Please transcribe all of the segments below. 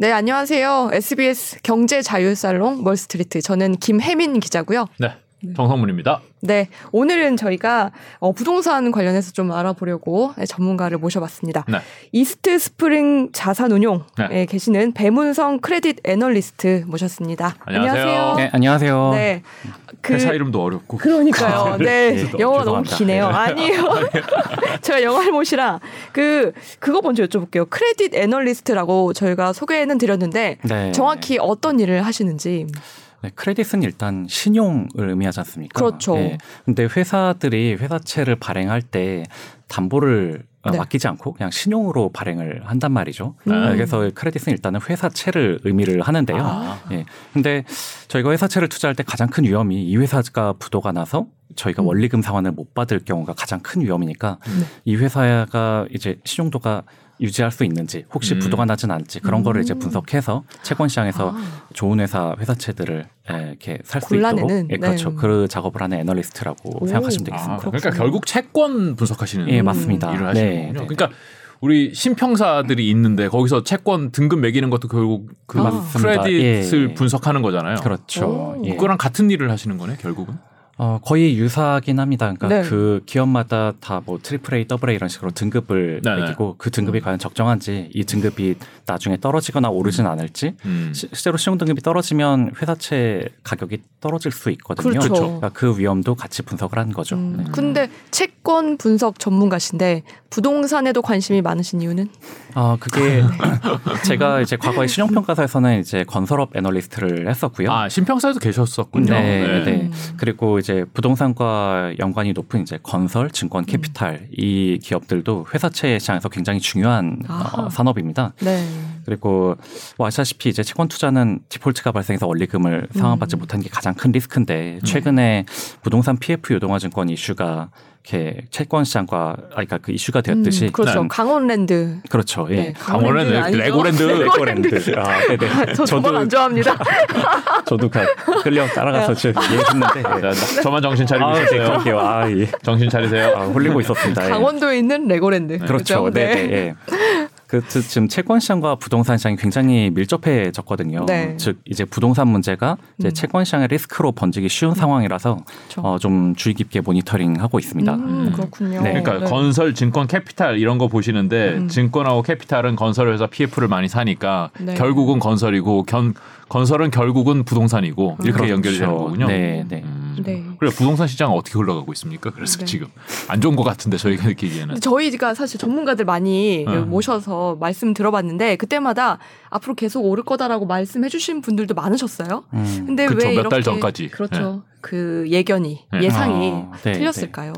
네, 안녕하세요. SBS 경제 자유 살롱 멀스트리트. 저는 김혜민 기자고요. 네. 정성문입니다. 네, 오늘은 저희가 어, 부동산 관련해서 좀 알아보려고 전문가를 모셔봤습니다. 네. 이스트 스프링 자산운용에 네. 계시는 배문성 크레딧 애널리스트 모셨습니다. 안녕하세요. 네, 안녕하세요. 네, 그 회사 이름도 어렵고. 그러니까요. 네, 네, 영어가 너무. 기네요. 네. 아니에요. 제가 영알못이라 그 그거 먼저 여쭤볼게요. 크레딧 애널리스트라고 저희가 소개는 드렸는데 네. 정확히 어떤 일을 하시는지. 네, 크레딧은 일단 신용을 의미하지 않습니까? 그렇죠. 네. 근데 회사들이 회사채를 발행할 때 담보를 어, 네. 맡기지 않고 그냥 신용으로 발행을 한단 말이죠. 음. 어, 그래서 크레딧은 일단은 회사채를 의미를 하는데요. 아. 예. 근데 저희가 회사채를 투자할 때 가장 큰 위험이 이 회사가 부도가 나서 저희가 음. 원리금 상환을 못 받을 경우가 가장 큰 위험이니까 네. 이 회사가 이제 신용도가 유지할 수 있는지 혹시 음. 부도가 나진 않을지 그런 거를 이제 음. 분석해서 채권 시장에서 아. 좋은 회사 회사채들을 예, 이렇게 살 수 있도록 예, 그렇죠. 네. 그 작업을 하는 애널리스트라고 오. 생각하시면 아, 되겠습니다. 그러니까 그렇군요. 결국 채권 분석하시는 예, 맞습니다. 일을 하시는 네. 네. 그러니까 우리 신평사들이 있는데 거기서 채권 등급 매기는 것도 결국 그 아. 크레딧을 예. 분석하는 거잖아요. 그렇죠. 오. 예. 그거랑 같은 일을 하시는 거네, 결국은. 어, 거의 유사하긴 합니다. 그러니까 네. 그 기업마다 다 뭐 트리플 A, 더블 A 이런 식으로 등급을 네네. 매기고 그 등급이 과연 적정한지 이 등급이 나중에 떨어지거나 오르진 않을지 음. 시- 실제로 신용 등급이 떨어지면 회사채 가격이 떨어질 수 있거든요. 그렇죠. 그러니까 그 위험도 같이 분석을 한 거죠. 음, 네. 근데 채권 분석 전문가신데 부동산에도 관심이 많으신 이유는? 아 그게 네. 제가 이제 과거에 신용평가사에서는 이제 건설업 애널리스트를 했었고요. 아, 신평사에도 계셨었군요. 네, 네. 네. 음. 그리고 이제 부동산과 연관이 높은 이제 건설, 증권, 캐피탈 이 기업들도 회사채 시장에서 굉장히 중요한 아하. 어, 산업입니다. 네. 그리고 뭐 아시다시피 이제 채권 투자는 디폴트가 발생해서 원리금을 상환받지 음. 못한 게 가장 큰 리스크인데 최근에 부동산 PF 유동화 증권 이슈가 이렇게 채권 시장과 아 그러니까 그 이슈가 되었듯이 음, 그렇죠. 네. 강원랜드. 그렇죠. 예. 네, 강원랜드? 레고랜드. 레고랜드. 아, 네네. 저 정말 안 좋아합니다. 저도 그 끌려 따라가서 지금 얘기했는데 자, 나- 저만 정신 차리고 아, 네, 있었어요. 그럴게요. 아, 예. 정신 차리세요. 아, 홀리고 있었습니다. 예. 강원도에 있는 레고랜드. 그렇죠. 네. 네. 예. 그 즉, 지금 채권 시장과 부동산 시장이 굉장히 밀접해졌거든요. 네. 즉 이제 부동산 문제가 이제 음. 채권 시장의 리스크로 번지기 쉬운 상황이라서 그렇죠. 어, 좀 주의 깊게 모니터링하고 있습니다. 음, 그렇군요. 네. 그러니까 건설, 증권, 캐피탈 이런 거 보시는데 음. 증권하고 캐피탈은 건설회사 PF를 많이 사니까 네. 결국은 건설이고 견, 건설은 결국은 부동산이고 이렇게 그렇죠. 연결이 되는 거군요. 네, 네. 음. 네. 그래 부동산 시장은 어떻게 흘러가고 있습니까? 그래서 네. 지금 안 좋은 것 같은데 저희가 느끼기에는 저희가 사실 전문가들 많이 음. 모셔서 말씀 들어봤는데 그때마다 앞으로 계속 오를 거다라고 말씀해 주신 분들도 많으셨어요. 음. 근데 그쵸, 왜 몇달 이렇게 전까지. 그렇죠. 그 예견이 네. 예상이 아, 네, 틀렸을까요?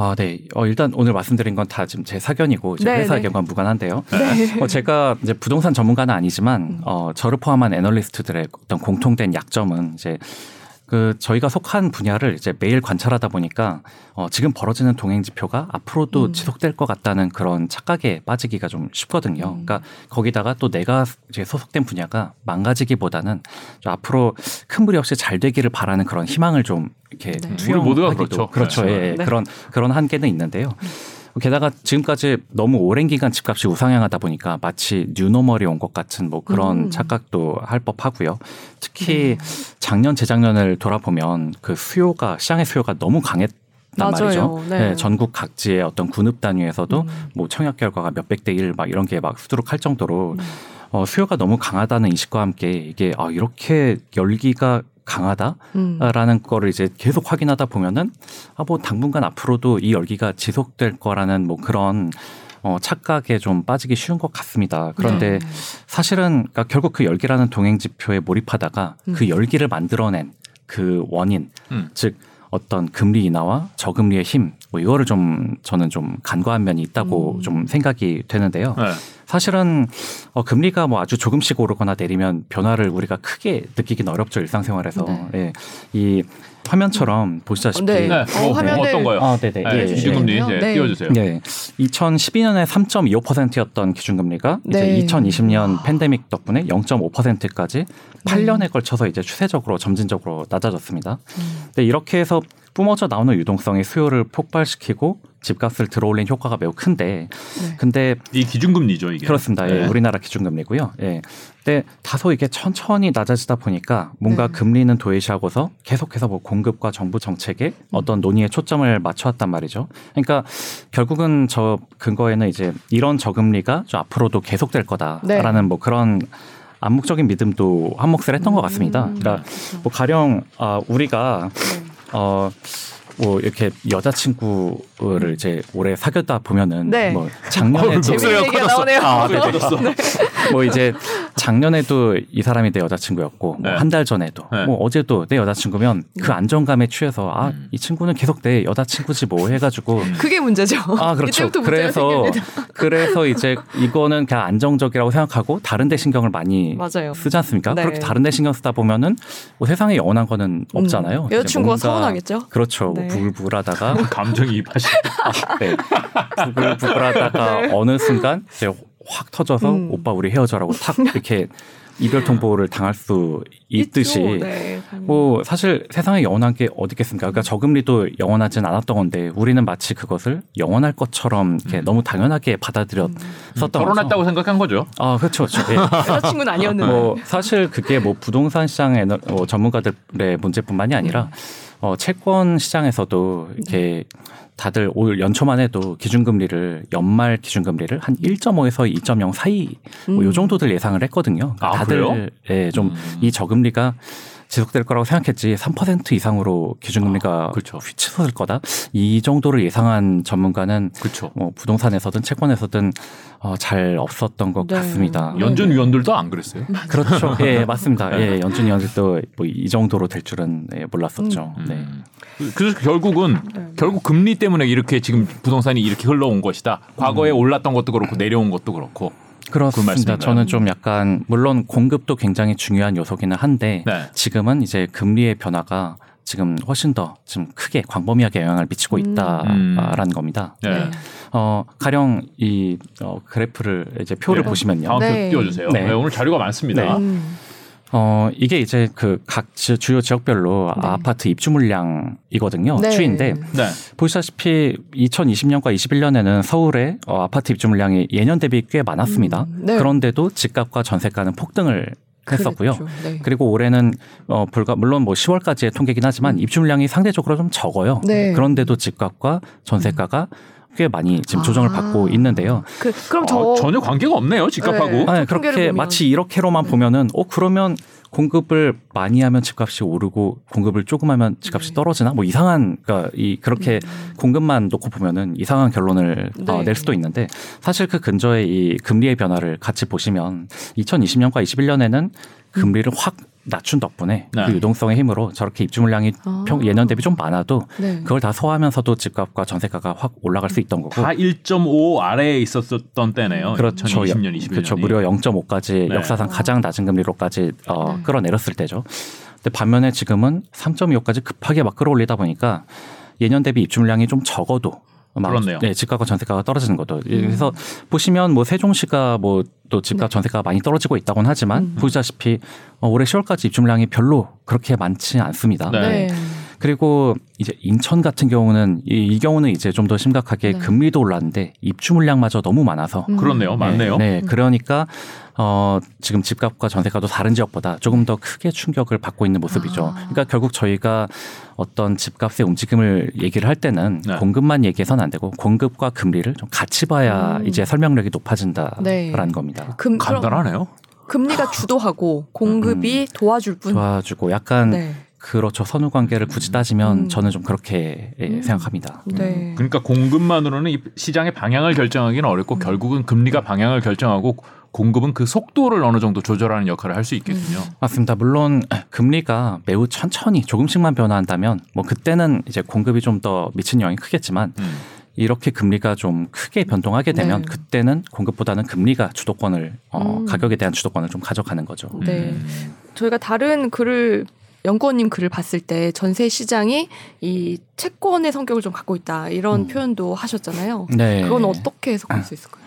아, 네. 어, 일단 오늘 말씀드린 건 다 지금 제 사견이고 이제 네, 회사 네. 의견과 무관한데요. 네. 어, 제가 이제 부동산 전문가는 아니지만 음. 어, 저를 포함한 애널리스트들의 어떤 공통된 약점은 이제 그 저희가 속한 분야를 이제 매일 관찰하다 보니까 어, 지금 벌어지는 동행 지표가 앞으로도 음. 지속될 것 같다는 그런 착각에 빠지기가 좀 쉽거든요. 음. 그러니까 거기다가 또 내가 이제 소속된 분야가 망가지기보다는 좀 앞으로 큰 무리 없이 잘 되기를 바라는 그런 희망을 좀 이렇게 네. 투영하기도- 우리 모두가 그렇죠. 그렇죠. 네. 예, 예. 네. 그런 그런 한계는 있는데요. 게다가 지금까지 너무 오랜 기간 집값이 우상향하다 보니까 마치 뉴노멀이 온 것 같은 뭐 그런 음. 착각도 할 법하고요. 특히 작년 재작년을 돌아보면 그 수요가 시장의 수요가 너무 강했. 단 맞아요. 말이죠. 네. 전국 각지의 어떤 군읍 단위에서도 음. 뭐 청약 결과가 몇백 대 일 막 이런 게 막 수두룩할 정도로 음. 어, 수요가 너무 강하다는 인식과 함께 이게 아, 이렇게 열기가 강하다라는 음. 거를 이제 계속 확인하다 보면은 아, 뭐 당분간 앞으로도 이 열기가 지속될 거라는 뭐 그런 어, 착각에 좀 빠지기 쉬운 것 같습니다. 그런데 네. 사실은 그러니까 결국 그 열기라는 동행 지표에 몰입하다가 음. 그 열기를 만들어낸 그 원인, 음. 즉 어떤 금리 인하와 저금리의 힘, 뭐 이거를 좀 저는 좀 간과한 면이 있다고 음. 좀 생각이 되는데요. 네. 사실은 어, 금리가 뭐 아주 조금씩 오르거나 내리면 변화를 우리가 크게 느끼긴 어렵죠 일상생활에서. 네. 예. 이 화면처럼 보시다시피 네. 네. 어, 뭐, 화면을- 어떤 거요? 아, 네네. 네, 예, 기준금리 예. 이제 네. 띄워주세요. 네. 2012년에 3.25%였던 기준금리가 네. 이제 2020년 팬데믹 덕분에 0.5%까지 8년에 걸쳐서 이제 추세적으로 점진적으로 낮아졌습니다. 음. 근데 이렇게 해서 뿜어져 나오는 유동성이 수요를 폭발시키고 집값을 들어올린 효과가 매우 큰데 네. 근데 이 기준금리죠 이게. 그렇습니다. 예, 네. 우리나라 기준금리고요. 예. 근데 다소 이게 천천히 낮아지다 보니까 뭔가 네. 금리는 도외시하고서 계속해서 뭐 공급과 정부 정책에 어떤 논의에 초점을 맞춰왔단 말이죠. 그러니까 결국은 저 근거에는 이제 이런 저금리가 좀 앞으로도 계속될 거다라는 네. 뭐 그런 암묵적인 믿음도 한 몫을 했던 것 같습니다. 음, 그러니까 뭐 가령 아 우리가 네. 어. 뭐 이렇게 여자친구를 이제 오래 사귀었다 보면은 네. 뭐 작년에 어, 제- 목소리가 커졌어. 아, 네. 뭐 이제 작년에도 이 사람이 내 여자친구였고 뭐 네. 한달 전에도 네. 뭐 어제도 내 여자친구면 그 안정감에 취해서 아 음. 이 친구는 계속 내 여자친구지 뭐 해가지고 그게 문제죠. 아 그렇죠 그래서 생깁니다. 그래서 이제 이거는 그냥 안정적이라고 생각하고 다른데 신경을 많이 맞아요. 쓰지 않습니까? 네. 그렇게 다른데 신경 쓰다 보면은 뭐 세상에 영원한 거는 없잖아요. 음, 여자친구가 서운하겠죠? 그렇죠. 네. 뭐 부글부글하다가 감정이입하시. 네. 부글부글하다가 네. 어느 순간 이제 확 터져서 음. 오빠 우리 헤어져라고 탁 이렇게 이별 통보를 당할 수 있듯이. 네. 뭐 사실 세상에 영원한 게 어디 있겠습니까? 그러니까 저금리도 영원하진 않았던 건데 우리는 마치 그것을 영원할 것처럼 이렇게 너무 당연하게 받아들였었던 거죠. 결혼했다고 생각한 거죠. 아 그렇죠, 그렇죠. 예. 여자친구는 아니었는데. 뭐 사실 그게 뭐 부동산 시장 에너, 어, 전문가들의 문제뿐만이 아니라 어, 채권 시장에서도 이렇게 다들 올 연초만 해도 기준금리를 연말 기준금리를 한 1.5에서 2.0 사이 뭐요 음. 정도들 예상을 했거든요. 아, 다들 그래요? 예, 좀이 저금리가 지속될 거라고 생각했지 3% 이상으로 기준금리가 아, 그렇죠. 휘치솟을 거다. 이 정도를 예상한 전문가는 그렇죠. 뭐 부동산에서든 채권에서든 어, 잘 없었던 것 네. 같습니다. 연- 연준 위원들도 안 그랬어요. 그렇죠. 예, 맞습니다. 네. 예, 연준 위원들도 뭐 이 정도로 될 줄은 예, 몰랐었죠. 네. 음. 그래서 결국은 네. 결국 금리 때문에 이렇게 지금 부동산이 이렇게 흘러온 것이다. 과거에 올랐던 것도 그렇고 내려온 것도 그렇고. 그 그렇습니다. 말씀인가요? 저는 좀 약간 물론 공급도 굉장히 중요한 요소기는 한데 네. 지금은 이제 금리의 변화가 지금 훨씬 더 좀 크게 광범위하게 영향을 미치고 음. 있다라는 겁니다. 네. 네. 어, 가령 이 어, 그래프를 이제 표를 네. 보시면요. 표 네. 띄워주세요. 네. 네, 오늘 자료가 많습니다. 음. 어, 이게 이제 그 각 주요 지역별로 네. 아파트 입주 물량이거든요. 네. 추인데 네. 보시다시피 2020년과 21년에는 서울의 어, 아파트 입주 물량이 예년 대비 꽤 많았습니다. 음, 네. 그런데도 집값과 전세가는 폭등을 했었고요. 그랬죠. 네. 그리고 올해는 어 불과 물론 뭐 10월까지의 통계긴 하지만 입주 물량이 상대적으로 좀 적어요. 음. 네. 그런데도 집값과 전세가가 꽤 많이 지금 조정을 아. 받고 있는데요. 그 그럼 저 어, 전혀 관계가 없네요. 집값하고. 네. 아, 통계를 그렇게. 마치 이렇게로만 보면은 어 그러면 공급을 많이 하면 집값이 오르고 공급을 조금 하면 집값이 네. 떨어지나 뭐 이상한 그러니까 이 그렇게 공급만 놓고 보면은 이상한 결론을 어, 네. 낼 수도 있는데 사실 그 근저에 이 금리의 변화를 같이 보시면 2020년과 21년에는 금리를 확 낮춘 덕분에 네. 그 유동성의 힘으로 저렇게 입주 물량이 아. 평 예년 대비 좀 많아도 네. 그걸 다 소화하면서도 집값과 전세가가 확 올라갈 수 있던 거고 다 1.5 아래에 있었던 때네요. 그렇죠. 2020년, 21년. 그렇죠. 무려 0.5까지 네. 역사상 가장 낮은 금리로까지 어, 네. 끌어내렸을 때죠. 근데 반면에 지금은 3.25까지 급하게 막 끌어올리다 보니까 예년 대비 입주 물량이 좀 적어도 막 그렇네요. 네, 집값과 전세가가 떨어지는 것도. 음. 그래서 보시면 뭐 세종시가 뭐 또 집값 네. 전세가가 많이 떨어지고 있다고는 하지만 음. 보시다시피 어, 올해 10월까지 입주 물량이 별로 그렇게 많지 않습니다. 네. 네. 그리고 이제 인천 같은 경우는 이, 이 경우는 이제 좀 더 심각하게 네. 금리도 올랐는데 입주 물량마저 너무 많아서 음. 그렇네요. 맞네요. 네, 네. 그러니까 어 지금 집값과 전세가도 다른 지역보다 조금 더 크게 충격을 받고 있는 모습이죠. 아. 그러니까 결국 저희가 어떤 집값의 움직임을 얘기를 할 때는 네. 공급만 얘기해서는 안 되고 공급과 금리를 좀 같이 봐야 음. 이제 설명력이 높아진다라는 네. 겁니다. 금, 그럼 간단하네요. 금리가 주도하고 공급이 도와줄 뿐. 도와주고 약간 네. 그렇죠 선후 관계를 굳이 따지면 음. 저는 좀 그렇게 예, 음. 생각합니다. 네. 그러니까 공급만으로는 이 시장의 방향을 결정하기는 어렵고 음. 결국은 금리가 방향을 결정하고 공급은 그 속도를 어느 정도 조절하는 역할을 할 수 있겠군요. 맞습니다. 물론 금리가 매우 천천히 조금씩만 변화한다면 뭐 그때는 이제 공급이 좀 더 미친 영향이 크겠지만 음. 이렇게 금리가 좀 크게 변동하게 되면 네. 그때는 공급보다는 금리가 주도권을 어, 음. 가격에 대한 주도권을 좀 가져가는 거죠. 네. 음. 저희가 다른 글을 연구원님 글을 봤을 때 전세 시장이 이 채권의 성격을 좀 갖고 있다 이런 음. 표현도 하셨잖아요. 네. 그건 어떻게 해석할 수 있을까요?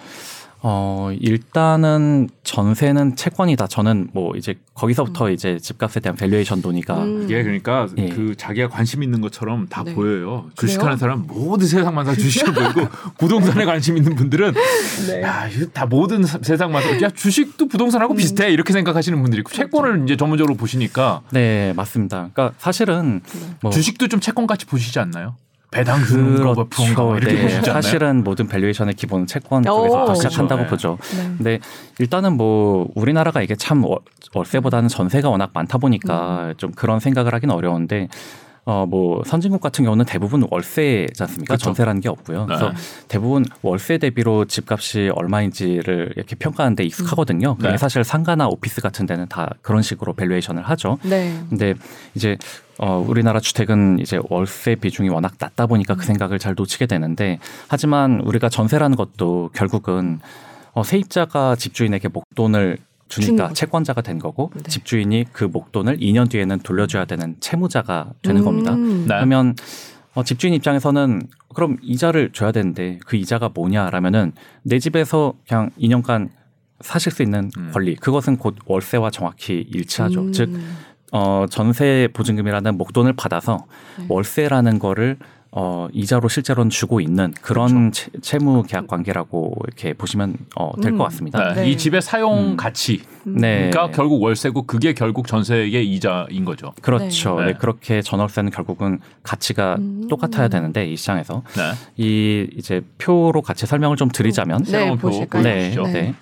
어, 일단은 전세는 채권이다. 저는 뭐 이제 거기서부터 이제 집값에 대한 valuation 논의가 음. 이게 그러니까 예. 그 자기가 관심 있는 것처럼 다 네. 보여요. 주식하는 사람 모든 세상만 다 주식을 보이고 부동산에 관심 있는 분들은 네. 야, 이거 다 모든 사- 세상만 야 주식도 부동산하고 비슷해 이렇게 생각하시는 분들이 있고 채권을 이제 전문적으로 보시니까 네, 맞습니다. 그러니까 사실은 뭐 주식도 좀 채권 같이 보시지 않나요? 배당 주는 거, 뭐 그런 거 이렇게 네, 보시지 않나요? 사실은 모든 valuation의 기본은 채권 오, 쪽에서부터 그렇죠. 시작한다고 네. 보죠. 네. 근데 일단은 뭐 우리나라가 이게 참 월- 월세보다는 전세가 워낙 많다 보니까 음. 좀 그런 생각을 하긴 어려운데 어 뭐 선진국 같은 경우는 대부분 월세지 않습니까? 그쵸. 전세라는 게 없고요. 네. 그래서 대부분 월세 대비로 집값이 얼마인지를 이렇게 평가하는데 익숙하거든요. 그게 네. 사실 상가나 오피스 같은 데는 다 그런 식으로 valuation을 하죠. 네. 근데 이제 어 우리나라 주택은 이제 월세 비중이 워낙 낮다 보니까 음. 그 생각을 잘 놓치게 되는데 하지만 우리가 전세라는 것도 결국은 어 세입자가 집주인에게 목돈을 주니까. 채권자가 된 거고 네. 집주인이 그 목돈을 2년 뒤에는 돌려줘야 되는 채무자가 되는 음. 겁니다. 네. 그러면 어, 집주인 입장에서는 그럼 이자를 줘야 되는데 그 이자가 뭐냐라면은 내 집에서 그냥 2년간 사실 수 있는 음. 권리 그것은 곧 월세와 정확히 일치하죠. 음. 즉 어, 전세 보증금이라는 목돈을 받아서 네. 월세라는 거를 어, 이자로 실제로는 주고 있는 그런 채, 채무 계약 관계라고 이렇게 보시면 어, 될것 음. 같습니다. 네. 네. 이 집의 사용 음. 가치가 네. 결국 월세고 그게 결국 전세의 이자인 거죠. 그렇죠. 네. 네, 그렇게 전월세는 결국은 가치가 음. 똑같아야 되는데 이 시장에서 네. 이 이제 표로 같이 설명을 좀 드리자면 네, 새로운 표 보실까요? 네. 네. 네.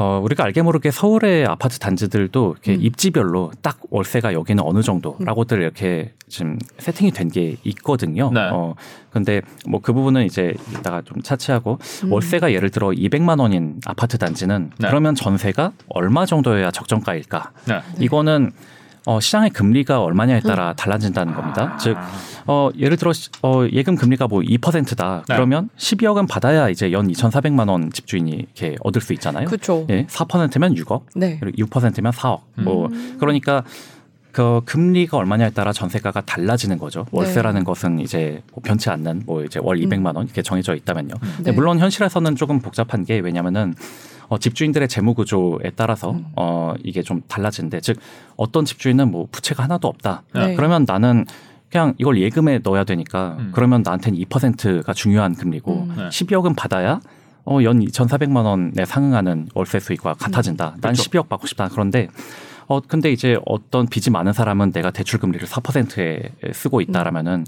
어, 우리가 알게 모르게 서울의 아파트 단지들도 이렇게 음. 입지별로 딱 월세가 여기는 어느 정도라고들 이렇게 지금 세팅이 된 게 있거든요. 네. 어, 근데 뭐 그 부분은 이제 이따가 좀 차치하고 음. 월세가 예를 들어 200만 원인 아파트 단지는 네. 그러면 전세가 얼마 정도여야 적정가일까? 네. 이거는 어, 시장의 금리가 얼마냐에 따라 달라진다는 겁니다. 즉, 어, 예를 들어 시- 어, 예금 금리가 뭐 2%다. 네. 그러면 12억은 받아야 이제 연 2,400만 원 집주인이 이렇게 얻을 수 있잖아요. 그렇죠. 예, 4%면 6억, 네. 그리고 6%면 4억. 뭐 음. 그러니까 그 금리가 얼마냐에 따라 전세가가 달라지는 거죠. 네. 월세라는 것은 이제 뭐 변치 않는 뭐 이제 월 200만 원 이렇게 정해져 있다면요. 근데 네. 물론 현실에서는 조금 복잡한 게 왜냐면은 어, 집주인들의 재무 구조에 따라서 음. 어, 이게 좀 달라지는데 즉 어떤 집주인은 뭐 부채가 하나도 없다. 네. 그러면 나는 그냥 이걸 예금에 넣어야 되니까 음. 그러면 나한테는 2%가 중요한 금리고 음. 네. 12억은 받아야 어, 연 2,400만 원에 상응하는 월세 수익과 같아진다. 난 그렇죠. 12억 받고 싶다. 그런데 어 근데 이제 어떤 빚이 많은 사람은 내가 대출 금리를 4%에 쓰고 있다라면은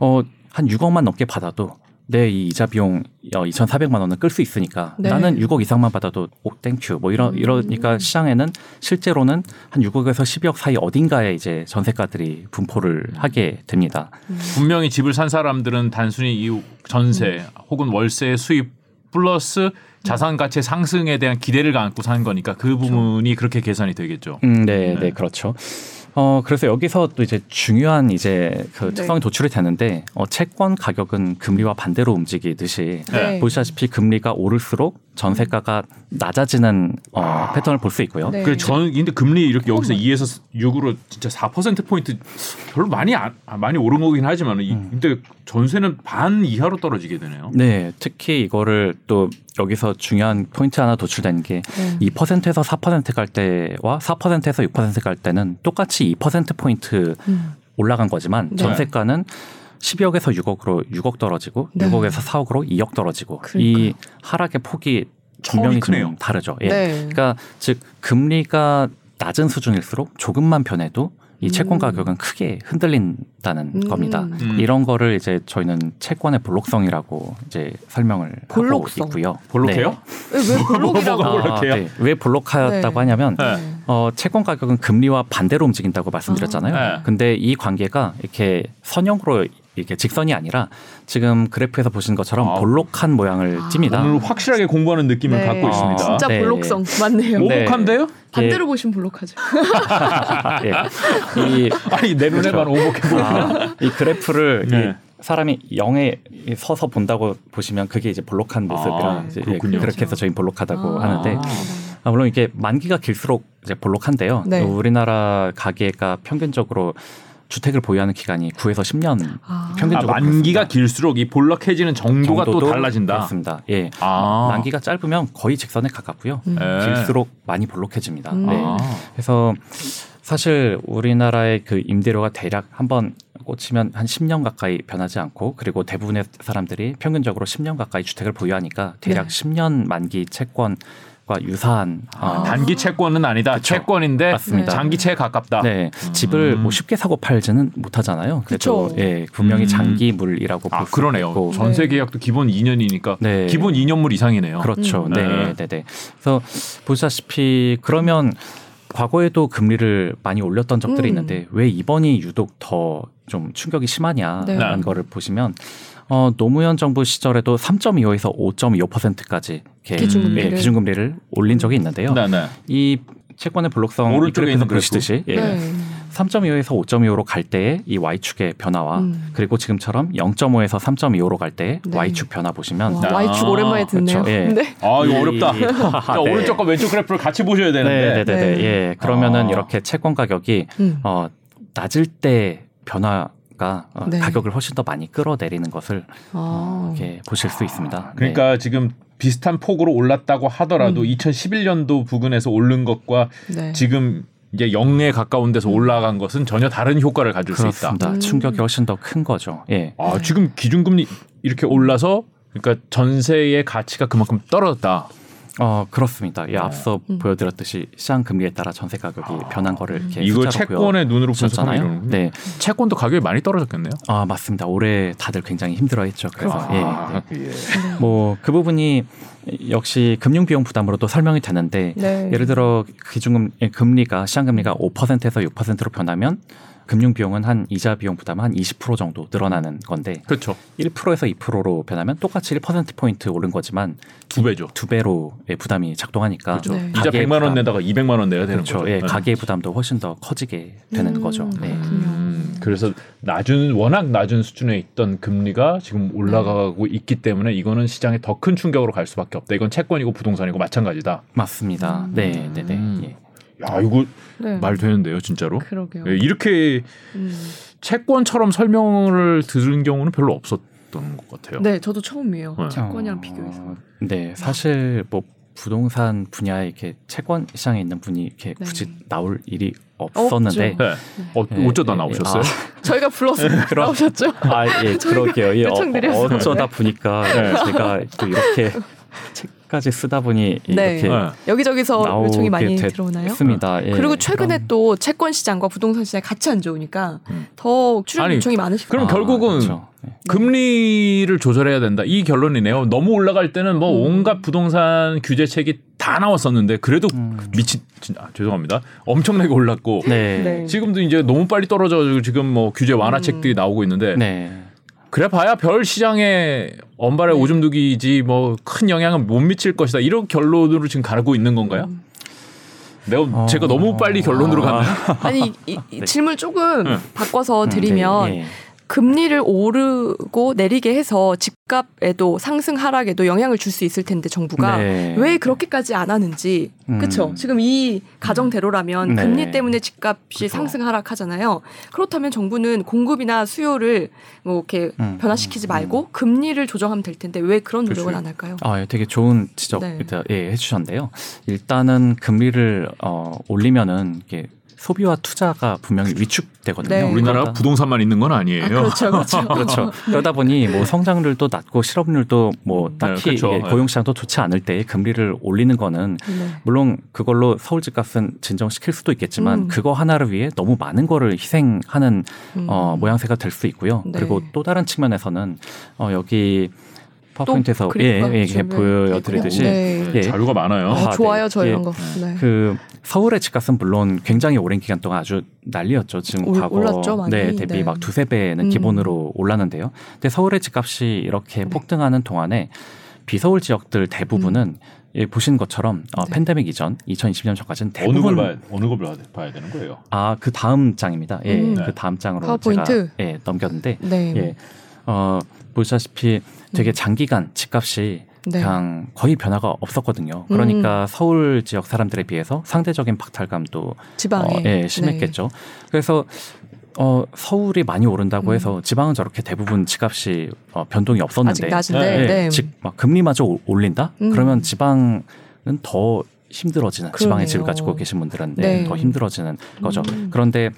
어 한 6억만 넘게 받아도 내 이 이자 비용 어, 2,400만 원은 끌수 있으니까 네. 나는 6억 이상만 받아도 오 thank you 뭐 이런 음. 이러니까 시장에는 실제로는 한 6억에서 12억 사이 어딘가에 이제 전세가들이 분포를 하게 됩니다. 분명히 집을 산 사람들은 단순히 이 전세 혹은 월세 수입 플러스 자산 가치 상승에 대한 기대를 안고 사는 거니까 그 부분이 그렇게 계산이 되겠죠. 음, 네, 네. 네, 그렇죠. 어, 그래서 여기서 또 이제 중요한 이제 그 네. 특성이 도출이 되는데 어, 채권 가격은 금리와 반대로 움직이듯이 네. 보시다시피 금리가 오를수록 전세가가 낮아지는 어, 패턴을 볼 수 있고요. 네. 그 저는 근데 금리 이렇게 여기서 2에서 6으로 진짜 4% 포인트 별로 많이 안, 아, 많이 오른 거긴 하지만 이 근데 전세는 반 이하로 떨어지게 되네요. 네, 특히 이거를 또 여기서 중요한 포인트 하나 도출되는 게 네. 2%에서 4%갈 때와 4%에서 6%갈 때는 똑같이 2% 포인트 음. 올라간 거지만 네. 전세가는 12억에서 6억으로 6억 떨어지고 네. 6억에서 4억으로 2억 떨어지고 그러니까요. 이 하락의 폭이 분명히. 좀 다르죠. 예. 네. 그러니까 즉 금리가 낮은 수준일수록 조금만 변해도 이 채권 음. 가격은 크게 흔들린다는 음. 겁니다. 음. 이런 거를 이제 저희는 채권의 볼록성이라고 이제 설명을 볼록성. 하고 있고요. 볼록해요? 왜, 왜? 뭐가 볼록해요? 네. 왜 볼록하다고 네. 하냐면 네. 어, 채권 가격은 금리와 반대로 움직인다고 말씀드렸잖아요. 아. 네. 근데 이 관계가 이렇게 선형으로 이렇게 직선이 아니라 지금 그래프에서 보신 것처럼 아. 볼록한 모양을 아. 찝니다. 오늘 확실하게 공부하는 느낌을 네. 갖고 있습니다. 진짜 네. 볼록성 맞네요. 네. 오복한데요? 반대로 보시면 볼록하죠. 예. 이, 아니 내 눈에만 오복해 보여. 아, 이 그래프를 네. 이 사람이 0에 서서 본다고 보시면 그게 이제 볼록한 모습이라 아, 이제 예, 그렇군요. 그렇게 해서 저희 볼록하다고 아. 하는데 아, 물론 이게 만기가 길수록 이제 볼록한데요. 네. 우리나라 가계가 평균적으로 주택을 보유하는 기간이 9에서 10년 아. 아, 평균적으로 만기가 그렇습니다. 길수록 이 볼락해지는 정도가 또 달라진다. 그렇습니다. 예. 아. 만기가 짧으면 거의 직선에 가깝고요. 음. 예. 길수록 많이 볼록해집니다. 음. 네. 아. 그래서 사실 우리나라의 그 임대료가 대략 한번 꽂히면 한 10년 가까이 변하지 않고 그리고 대부분의 사람들이 평균적으로 10년 가까이 주택을 보유하니까 대략 네. 10년 만기 채권 과 유사한 어, 단기 채권은 아니다. 그쵸. 채권인데 맞습니다. 장기채에 가깝다. 네, 집을 음. 뭐 쉽게 사고 팔지는 못하잖아요. 그래도 그쵸. 예, 분명히 음. 장기물이라고 아 볼수 그러네요. 있고 전세 계약도 기본 2년이니까 네. 기본 2년물 이상이네요. 그렇죠. 음. 네, 네. 네, 네. 그래서 보시다시피 그러면 과거에도 금리를 많이 올렸던 적들이 음. 있는데 왜 이번이 유독 더 좀 충격이 심하냐라는 네. 거를 보시면 어, 노무현 정부 시절에도 3.25에서 5.25%까지 이렇게 기준금리를. 예, 기준금리를 올린 적이 있는데요. 네, 네. 이 채권의 블록성 오른쪽에 이 있는 그래프 보시듯이 예. 네. 3.25에서 5.25로 갈 때의 이 y축의 변화와 음. 그리고 지금처럼 0.5에서 3.25로 갈 때의 네. y축 변화 보시면 와, 아, Y축 오랜만에 듣네요. 그렇죠. 예. 네. 아 이거 이- 어렵다. 네. 오른쪽과 왼쪽 그래프를 같이 보셔야 되는데. 네, 네, 네, 네. 예. 그러면은 아. 이렇게 채권 가격이 음. 어, 낮을 때 변화 가 어, 네. 가격을 훨씬 더 많이 끌어내리는 것을 아. 이렇게 보실 수 있습니다. 그러니까 지금 비슷한 폭으로 올랐다고 하더라도 음. 2011년도 부근에서 오른 것과 네. 지금 이제 영에 가까운 데서 올라간 것은 전혀 다른 효과를 가질 네. 그렇습니다. 음. 충격이 훨씬 더 큰 거죠. 예. 수 있다. 아, 지금 기준금리 이렇게 올라서 그러니까 전세의 가치가 그만큼 떨어졌다. 어, 그렇습니다. 예, 앞서 음. 보여드렸듯이 시장 금리에 따라 전세 가격이 변한 거를 이렇게 이거 숫자로 채권의 눈으로 보셨잖아요. 네. 채권도 가격이 많이 떨어졌겠네요. 아, 맞습니다. 올해 다들 굉장히 힘들어했죠. 그래서 예. 아, 예. 뭐그 부분이 역시 금융 비용 부담으로도 설명이 되는데 네. 예를 들어 기준금 예, 금리가 시장 금리가 5%에서 6%로 변하면 금융 비용은 한 이자 비용 부담은 한20% 정도 늘어나는 건데 그렇죠. 1%에서 2%로 변하면 똑같이 1% 포인트 오른 거지만 두 배죠. 두 배로의 부담이 작동하니까 그렇죠. 네. 이자 가계의 100만 원 부담, 내다가 200만 원 내야 되는 그렇죠. 거죠. 예, 네. 가계의 부담도 훨씬 더 커지게 되는 음, 거죠. 네. 음, 그래서 낮은 워낙 낮은 수준에 있던 금리가 지금 올라가고 있기 때문에 이거는 시장에 더 큰 충격으로 갈 수밖에 없다. 이건 채권이고 부동산이고 마찬가지다. 맞습니다. 음. 네, 네, 네. 음. 예. 야 이거 네. 말 되는데요, 진짜로. 그러게요. 예, 이렇게 음. 채권처럼 설명을 들은 경우는 별로 없었던 것 같아요. 네, 저도 처음이에요. 네. 채권이랑 어, 비교해서. 네, 사실 뭐 부동산 분야에 이렇게 채권 시장에 있는 분이 이렇게 네. 굳이 나올 일이 없었는데. 네. 어, 예, 어쩌다 예, 나오셨어요? 저희가 불러서 나오셨죠? 아, 예, 그러게요. 예. 어, 어쩌다 보니까 네. 제가 또 이렇게 책까지 쓰다 보니 네. 이렇게 네. 여기저기서 요청이 많이 됐- 들어오나요? 했습니다. 예, 그리고 최근에 그럼- 또 채권 시장과 부동산 시장이 같이 안 좋으니까 음. 더 출연 요청이 많으실 그럼 거예요. 결국은 그렇죠. 네. 금리를 조절해야 된다. 이 결론이네요. 너무 올라갈 때는 뭐 음. 온갖 부동산 규제책이 다 나왔었는데 그래도 음. 미친 진짜, 아, 죄송합니다. 엄청나게 올랐고 네. 네. 지금도 이제 너무 빨리 떨어져 지금 뭐 규제 완화책들이 음. 나오고 있는데 네. 그래 봐야 별 시장에 언발에 네. 오줌 누기지 뭐 큰 영향은 못 미칠 것이다. 이런 결론으로 지금 가고 있는 건가요? 음. 내가 어. 제가 너무 빨리 결론으로 아. 갔나요? 아니 이, 이- 이 네. 질문 조금 네. 바꿔서 음, 드리면 네, 예. 금리를 오르고 내리게 해서 집값에도 상승 하락에도 영향을 줄 수 있을 텐데 정부가 네. 왜 그렇게까지 안 하는지 음. 그렇죠. 지금 이 가정대로라면 네. 금리 때문에 집값이 그죠. 상승 하락하잖아요. 그렇다면 정부는 공급이나 수요를 뭐 이렇게 음. 변화시키지 말고 금리를 조정하면 될 텐데 왜 그런 노력을 그치. 안 할까요? 아, 예, 되게 좋은 지적 네. 예, 해주셨는데요. 일단은 금리를 어, 올리면은 이게 소비와 투자가 분명히 위축되거든요. 네. 우리나라가 그러다- 부동산만 있는 건 아니에요. 아, 그렇죠, 그렇죠. 그렇죠. 그러다 보니 뭐 성장률도 낮고 실업률도 뭐 음. 딱히 네, 그렇죠. 예, 고용 시장도 좋지 않을 때 금리를 올리는 거는 네. 물론 그걸로 서울 집값은 진정시킬 수도 있겠지만 음. 그거 하나를 위해 너무 많은 거를 희생하는 음. 어, 모양새가 될 수 있고요. 네. 그리고 또 다른 측면에서는 어, 여기 파워포인트에서 또 예, 예, 이렇게 준비해 보여드리듯이 네. 예. 자료가 많아요. 아, 아, 좋아요, 네. 저 예. 이런 거. 네. 그 서울의 집값은 물론 굉장히 오랜 기간 동안 아주 난리였죠. 지금 올- 과거 올랐죠, 많이. 네 대비 네. 막 두세 배는 음. 기본으로 올랐는데요. 근데 서울의 집값이 이렇게 네. 폭등하는 동안에 비서울 지역들 대부분은 예, 보신 것처럼 어, 음. 네. 팬데믹 이전 2020년 전까지는 어느 걸 대부분 봐야 어느 걸 봐야, 봐야 되는 거예요? 아 그 다음 장입니다. 예, 음. 그 다음 장으로 파워포인트? 제가 예, 넘겼는데 네. 예, 어, 보시다시피 되게 음. 장기간 집값이 네. 그냥 거의 변화가 없었거든요. 그러니까 서울 지역 사람들에 비해서 상대적인 박탈감도 지방에. 어, 예, 심했겠죠. 그래서 어, 서울이 많이 오른다고 음. 해서 지방은 저렇게 대부분 집값이 어, 변동이 없었는데. 네, 네. 즉, 막 금리마저 오- 올린다? 음. 그러면 지방은 더 힘들어지는 지방에 그러네요. 집을 가지고 계신 분들은 네, 네. 더 힘들어지는 거죠. 음. 그런데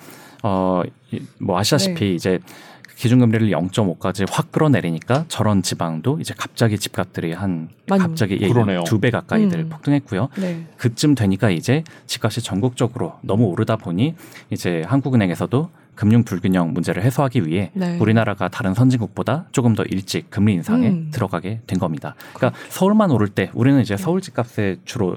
어, 이- 뭐 아시다시피 네. 이제 기준금리를 0.5까지 확 끌어내리니까 저런 지방도 이제 갑자기 집값들이 한 많이 갑자기 그러네요. 두배 가까이들 음. 폭등했고요. 네. 그쯤 되니까 이제 집값이 전국적으로 너무 오르다 보니 이제 한국은행에서도 금융 불균형 문제를 해소하기 위해 네. 우리나라가 다른 선진국보다 조금 더 일찍 금리 인상에 음. 들어가게 된 겁니다. 그러니까 서울만 오를 때 우리는 이제 서울 집값에 주로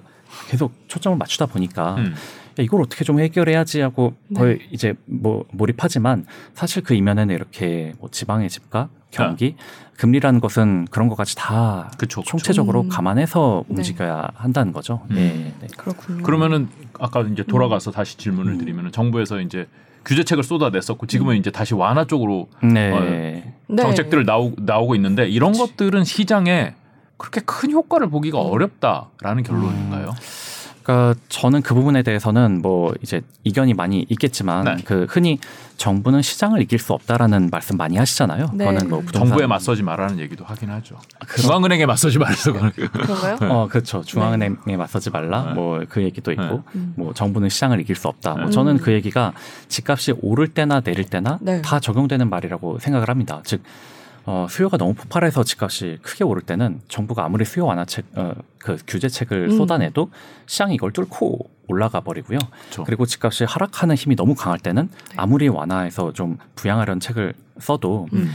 계속 초점을 맞추다 보니까 음. 야, 이걸 어떻게 좀 해결해야지 하고 네. 거의 이제 뭐 몰입하지만 사실 그 이면에는 이렇게 뭐 지방의 집값, 경기, 금리라는 것은 그런 것까지 다 그쵸, 그쵸. 총체적으로 음. 감안해서 네. 움직여야 한다는 거죠. 음. 예, 네. 그렇군요. 그러면은 아까 이제 돌아가서 다시 질문을 음. 드리면은 정부에서 이제 규제책을 쏟아냈었고 지금은 이제 다시 완화 쪽으로 네. 어, 네. 정책들 나오, 나오고 있는데 이런 것들은 시장에 그렇게 큰 효과를 보기가 어렵다라는 결론인가요? 그러니까 저는 그 부분에 대해서는 뭐 이제 이견이 많이 있겠지만 네. 그 흔히 정부는 시장을 이길 수 없다라는 말씀 많이 하시잖아요. 네. 그거는 뭐 부동산 정부에 맞서지 말라는 얘기도 하긴 하죠. 그런- 중앙은행에 맞서지 그런 그런가요? 어 그렇죠. 중앙은행에 맞서지 말라. 네. 뭐그 얘기도 있고 네. 음. 뭐 정부는 시장을 이길 수 없다. 뭐 네. 저는 음. 그 얘기가 집값이 오를 때나 내릴 때나 네. 다 적용되는 말이라고 생각을 합니다. 즉 어, 수요가 너무 폭발해서 집값이 크게 오를 때는 정부가 아무리 수요 완화책, 어, 그 규제책을 음. 쏟아내도 시장이 이걸 뚫고 올라가 버리고요. 그렇죠. 그리고 집값이 하락하는 힘이 너무 강할 때는 네. 아무리 완화해서 좀 부양하려는 책을 써도 음.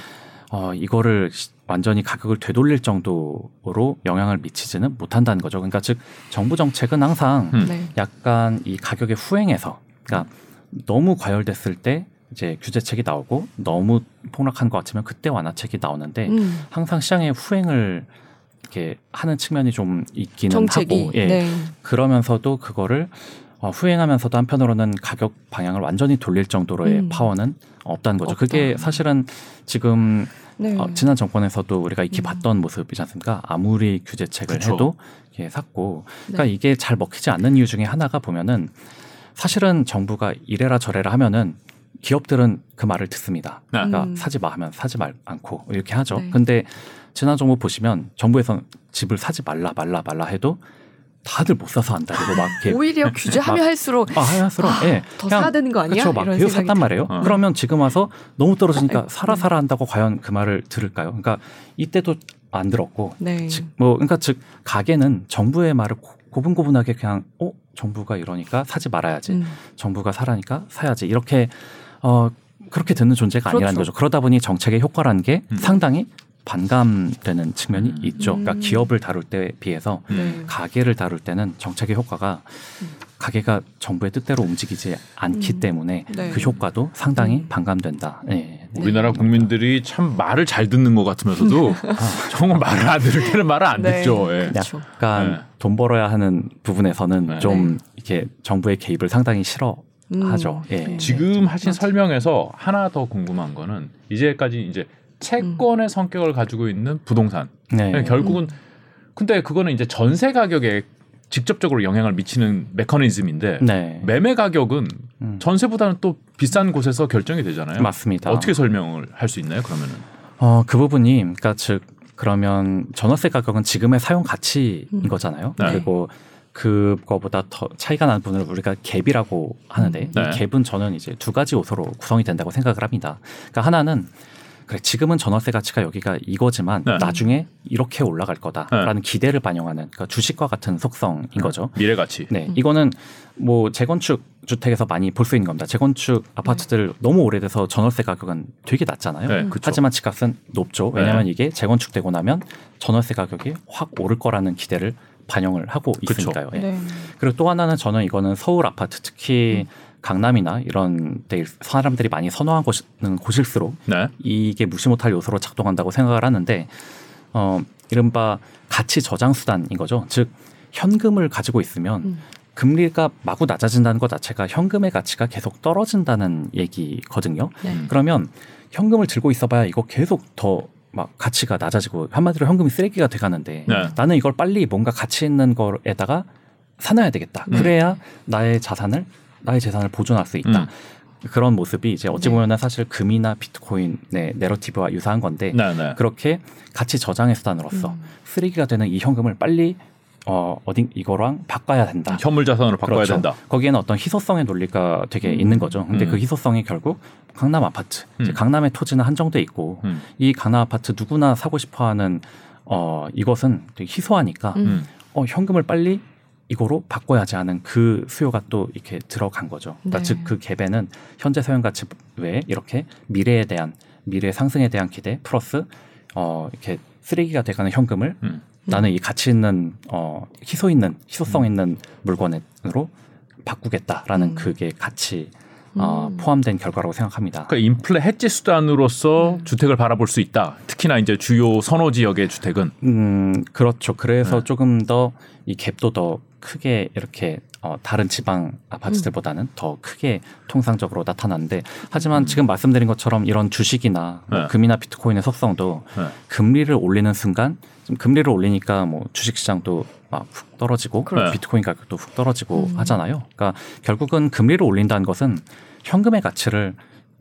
어, 이거를 시- 완전히 가격을 되돌릴 정도로 영향을 미치지는 못한다는 거죠. 그러니까 즉 정부 정책은 항상 음. 네. 약간 이 가격의 후행에서 그러니까 너무 과열됐을 때 이제 규제책이 나오고 너무 폭락한 것 같으면 그때 완화책이 나오는데 음. 항상 시장의 후행을 이렇게 하는 측면이 좀 있기는 정책이. 하고 예. 네. 그러면서도 그거를 어, 후행하면서도 한편으로는 가격 방향을 완전히 돌릴 정도로의 음. 파워는 없다는 거죠. 없다. 그게 사실은 지금 네. 어, 지난 정권에서도 우리가 익히 음. 봤던 모습이지 않습니까? 아무리 규제책을 그쵸. 해도 예, 샀고, 그러니까 네. 이게 잘 먹히지 않는 이유 중에 하나가 보면은 사실은 정부가 이래라 저래라 하면은 기업들은 그 말을 듣습니다. 네. 그러니까 음. 사지 마 하면 사지 말 않고 이렇게 하죠. 네. 근데 지난 정부 보시면 정부에서 집을 사지 말라 말라 말라 해도 다들 못 사서 한다. 그리고 막 이렇게 오히려 규제하면 할수록 아, 하얀스러워. 예. 더 그냥 사야 되는 거 아니야? 그렇죠. 막 이런 계속 샀단. 말이에요. 어. 그러면 지금 와서 너무 떨어지니까 아이고, 사라 네. 사라 한다고 과연 그 말을 들을까요? 그러니까 이때도 안 들었고, 네. 즉, 뭐 그러니까 즉 가게는 정부의 말을 고- 고분고분하게 그냥 어 정부가 이러니까 사지 말아야지. 음. 정부가 사라니까 사야지. 이렇게 어 그렇게 듣는 존재가 아니라는 그렇죠. 거죠. 그러다 보니 정책의 효과라는 게 음. 상당히 반감되는 측면이 음. 있죠. 그러니까 음. 기업을 다룰 때에 비해서 음. 네. 가게를 다룰 때는 정책의 효과가 음. 가게가 정부의 뜻대로 움직이지 않기 음. 때문에 네. 그 효과도 상당히 음. 반감된다. 네. 네. 우리나라 국민들이 참 말을 잘 듣는 것 같으면서도 정말 말을 안 들을 때는 말을 안 네. 듣죠. 예. 그렇죠. 약간 네. 돈 벌어야 하는 부분에서는 네. 좀 이렇게 정부의 개입을 상당히 싫어 하죠. 음. 예. 지금 하신 맞아. 설명에서 하나 더 궁금한 거는 이제까지 이제 채권의 성격을 가지고 있는 부동산. 네. 네, 결국은 근데 그거는 이제 전세 가격에 직접적으로 영향을 미치는 메커니즘인데 네. 매매 가격은 음. 전세보다는 또 비싼 곳에서 결정이 되잖아요. 맞습니다. 어떻게 설명을 할 수 있나요? 그러면은 어, 그 부분이 그러니까 즉 그러면 전월세 가격은 지금의 사용 가치인 음. 거잖아요. 네. 그리고 그거보다 더 차이가 나는 부분을 우리가 갭이라고 하는데 음. 네. 이 갭은 저는 이제 두 가지 요소로 구성이 된다고 생각을 합니다. 그러니까 하나는 그래 지금은 전월세 가치가 여기가 이거지만 네. 나중에 이렇게 올라갈 거다라는 기대를 반영하는 그러니까 주식과 같은 속성인 거죠. 미래 가치. 네, 음. 이거는 뭐 재건축 주택에서 많이 볼 수 있는 겁니다. 재건축 아파트들 너무 오래돼서 전월세 가격은 되게 낮잖아요. 네, 그쵸. 하지만 집값은 높죠. 왜냐하면 이게 재건축되고 나면 전월세 가격이 확 오를 거라는 기대를 반영을 하고. 있으니까요. 예. 네. 그리고 또 하나는 저는 이거는 서울 아파트 특히 강남이나 이런 데 사람들이 많이 곳은 곳일수록 네. 이게 무시 못할 요소로 작동한다고 생각을 하는데 어 이른바 가치 저장 수단인 거죠. 즉 현금을 가지고 있으면 음. 금리가 마구 낮아진다는 것 자체가 현금의 가치가 계속 떨어진다는 얘기거든요. 네. 음. 그러면 현금을 들고 있어봐야 이거 계속 더 막 가치가 낮아지고 한마디로 현금이 쓰레기가 돼가는데 네. 나는 이걸 빨리 뭔가 가치 있는 거에다가 사놔야 되겠다. 음. 그래야 나의 자산을 나의 재산을 보존할 수 있다. 음. 그런 모습이 이제 어찌 네. 보면 은 사실 금이나 비트코인의 내러티브와 유사한 건데 네, 네. 그렇게 가치 저장의 수단으로서 음. 쓰레기가 되는 이 현금을 빨리 어 어딘 이거랑 바꿔야 된다. 현물 자산으로 바꿔야 그렇죠. 된다. 거기에는 어떤 희소성의 논리가 되게 음. 있는 거죠. 근데 음. 그 희소성이 결국 강남 아파트, 이제 음. 강남의 토지는 한정돼 있고 음. 이 강남 아파트 누구나 사고 싶어하는 어 이것은 되게 희소하니까 음. 음. 어 현금을 빨리 이거로 바꿔야지 하는 그 수요가 또 이렇게 들어간 거죠. 그러니까 네. 즉그 갭에는 현재 소형 가치 외에 이렇게 미래에 대한 미래 상승에 대한 기대 플러스 어 이렇게 쓰레기가 돼가는 현금을 음. 나는 이 가치 있는 어 희소 있는 희소성 음. 있는 물건으로 바꾸겠다라는 음. 그게 같이 어, 음. 포함된 결과라고 생각합니다. 그러니까 인플레 해지 수단으로서 음. 주택을 바라볼 수 있다. 특히나 이제 주요 선호 지역의 주택은 음 그렇죠. 그래서 네. 조금 더 이 갭도 더 크게 이렇게 어, 다른 지방 아파트들보다는 더 크게 통상적으로 나타나는데 하지만 지금 말씀드린 것처럼 이런 주식이나 뭐 네. 금이나 비트코인의 속성도 네. 금리를 올리는 순간 좀 금리를 올리니까 뭐 주식 시장도 막 훅 떨어지고 그렇죠. 비트코인 가격도 훅 떨어지고 음. 하잖아요. 그러니까 결국은 금리를 올린다는 것은 현금의 가치를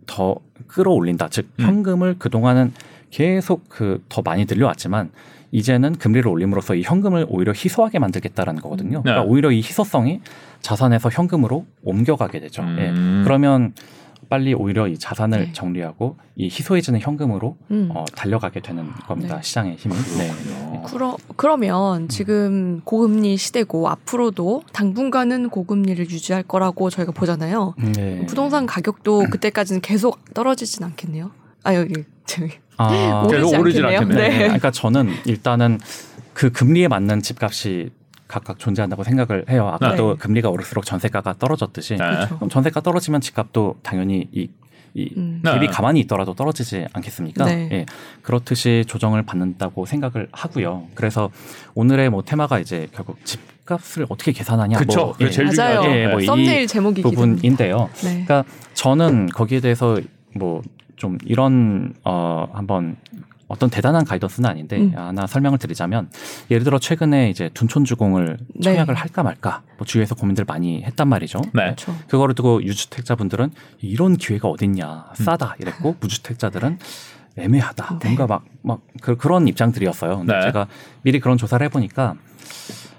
더 끌어올린다. 즉 음. 현금을 그동안은 계속 그 더 많이 늘려왔지만 이제는 금리를 올림으로써 이 현금을 오히려 희소하게 만들겠다라는 거거든요. 그러니까 네. 오히려 이 희소성이 자산에서 현금으로 옮겨가게 되죠. 예. 음. 그러면 빨리 오히려 이 자산을 네. 정리하고 이 희소해지는 현금으로 음. 어, 달려가게 되는 겁니다. 네. 시장의 힘이. 네. 그렇군요. 그러, 그러면 지금 고금리 시대고 앞으로도 당분간은 고금리를 유지할 거라고 저희가 보잖아요. 네. 부동산 가격도 그때까지는 계속 떨어지진 않겠네요. 아 여기 저기 아, 오르지 않겠네요. 않겠네요. 네. 네. 그러니까 저는 일단은 그 금리에 맞는 집값이 각각 존재한다고 생각을 해요. 아까도 네. 금리가 오를수록 전세가가 떨어졌듯이 네. 그럼 전세가 떨어지면 집값도 당연히 이, 이 음. 갭이 네. 가만히 있더라도 떨어지지 않겠습니까? 네. 예. 그렇듯이 조정을 받는다고 생각을 하고요. 그래서 오늘의 뭐 테마가 이제 결국 집값을 어떻게 계산하냐 그쵸. 뭐, 그게 제일 맞아요. 예, 뭐이 썸네일 합니다. 부분인데요. 네. 그러니까 저는 거기에 대해서 뭐 좀 이런 어 한번 어떤 대단한 가이던스는 아닌데 음. 하나 설명을 드리자면 예를 들어 최근에 이제 둔촌주공을 네. 청약을 할까 말까 뭐 주위에서 고민들 많이 했단 말이죠. 네. 그렇죠. 그거를 두고 유주택자분들은 이런 기회가 어딨냐 싸다 이랬고 무주택자들은 애매하다 네. 뭔가 막 막 그, 그런 입장들이었어요. 근데 네. 제가 미리 그런 조사를 해보니까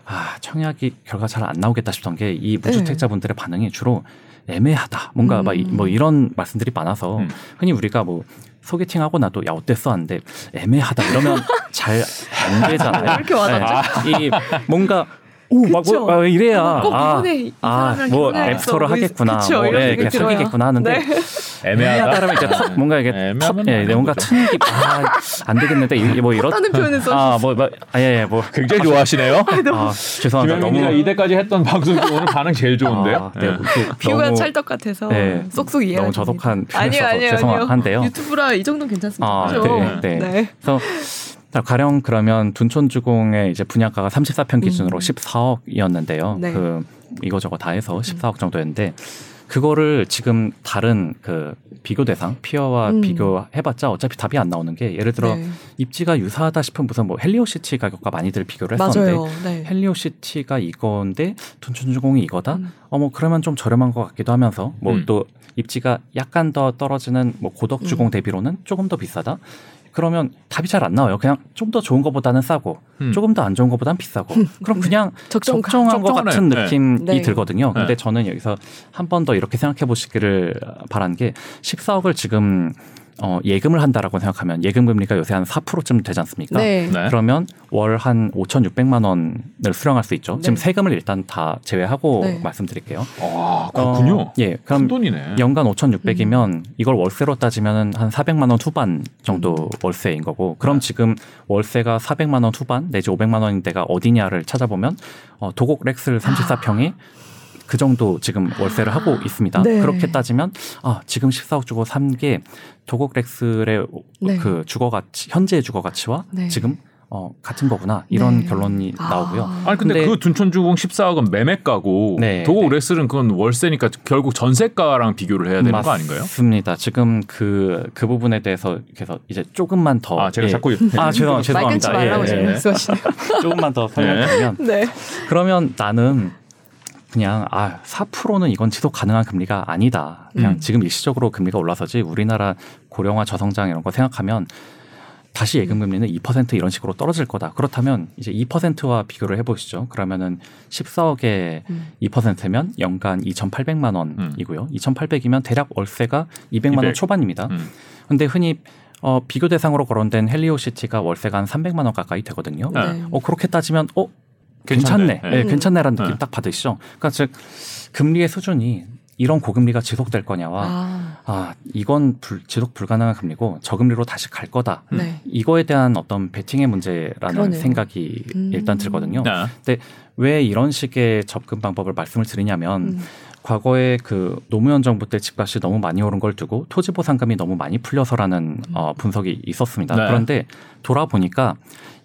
아 청약이 결과 잘 안 나오겠다 싶던 게 이 무주택자분들의 반응이 주로 애매하다 뭔가 음. 막뭐 이런 말씀들이 많아서 음. 흔히 우리가 뭐 소개팅 하고 나도 야 어땠어 하는데 애매하다 이러면 잘 안 되잖아요. 왜 이렇게 와닿죠? 네. 이 뭔가 오막. 뭐, 아, 이래야 꼭 아, 아, 사람이랑 뭐뭐 하겠구나. 그쵸, 뭐 예, 이렇게 들어요. 사귀겠구나 하는데 네. 애매하다. 애매하다라면 이제 턱 뭔가 이게 턱 예, 뭔가. 튼 기- 아, 안 되겠는데 이- 뭐 이런 다른 표현을 써. 아뭐 아예 뭐 굉장히 좋아하시네요. 아, 죄송합니다. 너무 이때까지 했던 방송이 오늘 반응 제일 좋은데요. 아, 네, 예. 이렇게 비유가 너무- 찰떡 같아서 네, 쏙쏙 이해가 너무. 저속한 아니요 아니요 죄송한데요. 유튜브라 이 정도는 괜찮습니다. 아, 그죠? 네, 네. 그래서 자, 가령 그러면 둔촌주공의 이제 분양가가 34평 기준으로 음. 14억이었는데요. 네. 그 이거저거 다 해서 14억 정도였는데 그거를 지금 다른 그 비교 대상 피어와 음. 비교해봤자 어차피 답이 안 나오는 게 예를 들어 네. 입지가 유사하다 싶은 무슨 뭐 헬리오시티 가격과 많이들 비교를 했었는데. 네. 헬리오시티가 이건데 둔촌주공이 이거다. 음. 어뭐 그러면 좀 저렴한 것 같기도 하면서 뭐 음. 또 입지가 약간 더 떨어지는 뭐 고덕주공 음. 대비로는 조금 더 비싸다. 그러면 답이 잘 안 나와요. 그냥 좀 더 좋은 것보다는 싸고 음. 조금 더 안 좋은 것보다는 비싸고 그럼 그냥 적정 적정한 것. 같은 네. 느낌이 네. 들거든요. 근데 네. 저는 여기서 한 번 더 이렇게 생각해 보시기를 바란 게 14억을 지금 어, 예금을 한다라고 생각하면 예금 금리가 요새 한 4%쯤 되지 않습니까? 네. 네. 그러면 월 한 5,600만 원을 수령할 수 있죠. 네. 지금 세금을 일단 다 제외하고 네. 말씀드릴게요. 아, 그렇군요. 어, 예, 큰 그럼 돈이네. 연간 5,600이면 이걸 월세로 따지면은 한 400만 원 후반 정도 음. 월세인 거고. 그럼 지금 월세가 400만 원 후반 내지 500만 원인 데가 어디냐를 찾아보면 어, 도곡 렉슬 34평이 그 정도 지금 월세를 하고 있습니다. 네. 그렇게 따지면 아 지금 14억 주고 산 게 도곡 렉슬의 네. 그 주거 가치 현재의 주거 가치와 네. 지금 어 같은 거구나 이런 네. 결론이 아. 나오고요. 아니 근데, 근데- 그 둔촌주공 14억은 매매가고 네, 도곡 네. 레슬은 그건 월세니까 결국 전세가랑 비교를 해야 되는 거 아닌가요? 맞습니다. 지금 그, 그 부분에 대해서 그래서 이제 조금만 더. 아 제가 예. 자꾸 아, 죄송, 말 죄송합니다. 끊지 말라고 예, 예. 말씀하시네요. 조금만 더 설명드리면 네. 그러면 나는 그냥 아 4%는 이건 지속 가능한 금리가 아니다. 그냥 음. 지금 일시적으로 금리가 올라서지 우리나라 고령화 저성장 이런 거 생각하면 다시 예금 금리는 2% 이런 식으로 떨어질 거다. 그렇다면 이제 2%와 비교를 해보시죠. 그러면은 14억에 음. 2%면 연간 2,800만 원이고요. 2,800이면 대략 월세가 200만 원 200. 초반입니다. 음. 근데 흔히 어, 비교 대상으로 거론된 헬리오시티가 월세가 한 300만 원 가까이 되거든요. 네. 어 그렇게 따지면 어 괜찮네. 괜찮네, 네. 음. 괜찮네라는 느낌 네. 딱 받으시죠. 그러니까 즉 금리의 수준이 이런 고금리가 지속될 거냐와 아, 아, 이건 불- 지속 불가능한 금리고 저금리로 다시 갈 거다. 네. 이거에 대한 어떤 베팅의 문제라는 그러네요. 생각이 음. 일단 들거든요. 네. 왜 이런 식의 접근 방법을 말씀을 드리냐면 음. 과거에 그 노무현 정부 때 집값이 너무 많이 오른 걸 두고 토지 보상금이 너무 많이 풀려서라는 어, 분석이 있었습니다. 네. 그런데 돌아보니까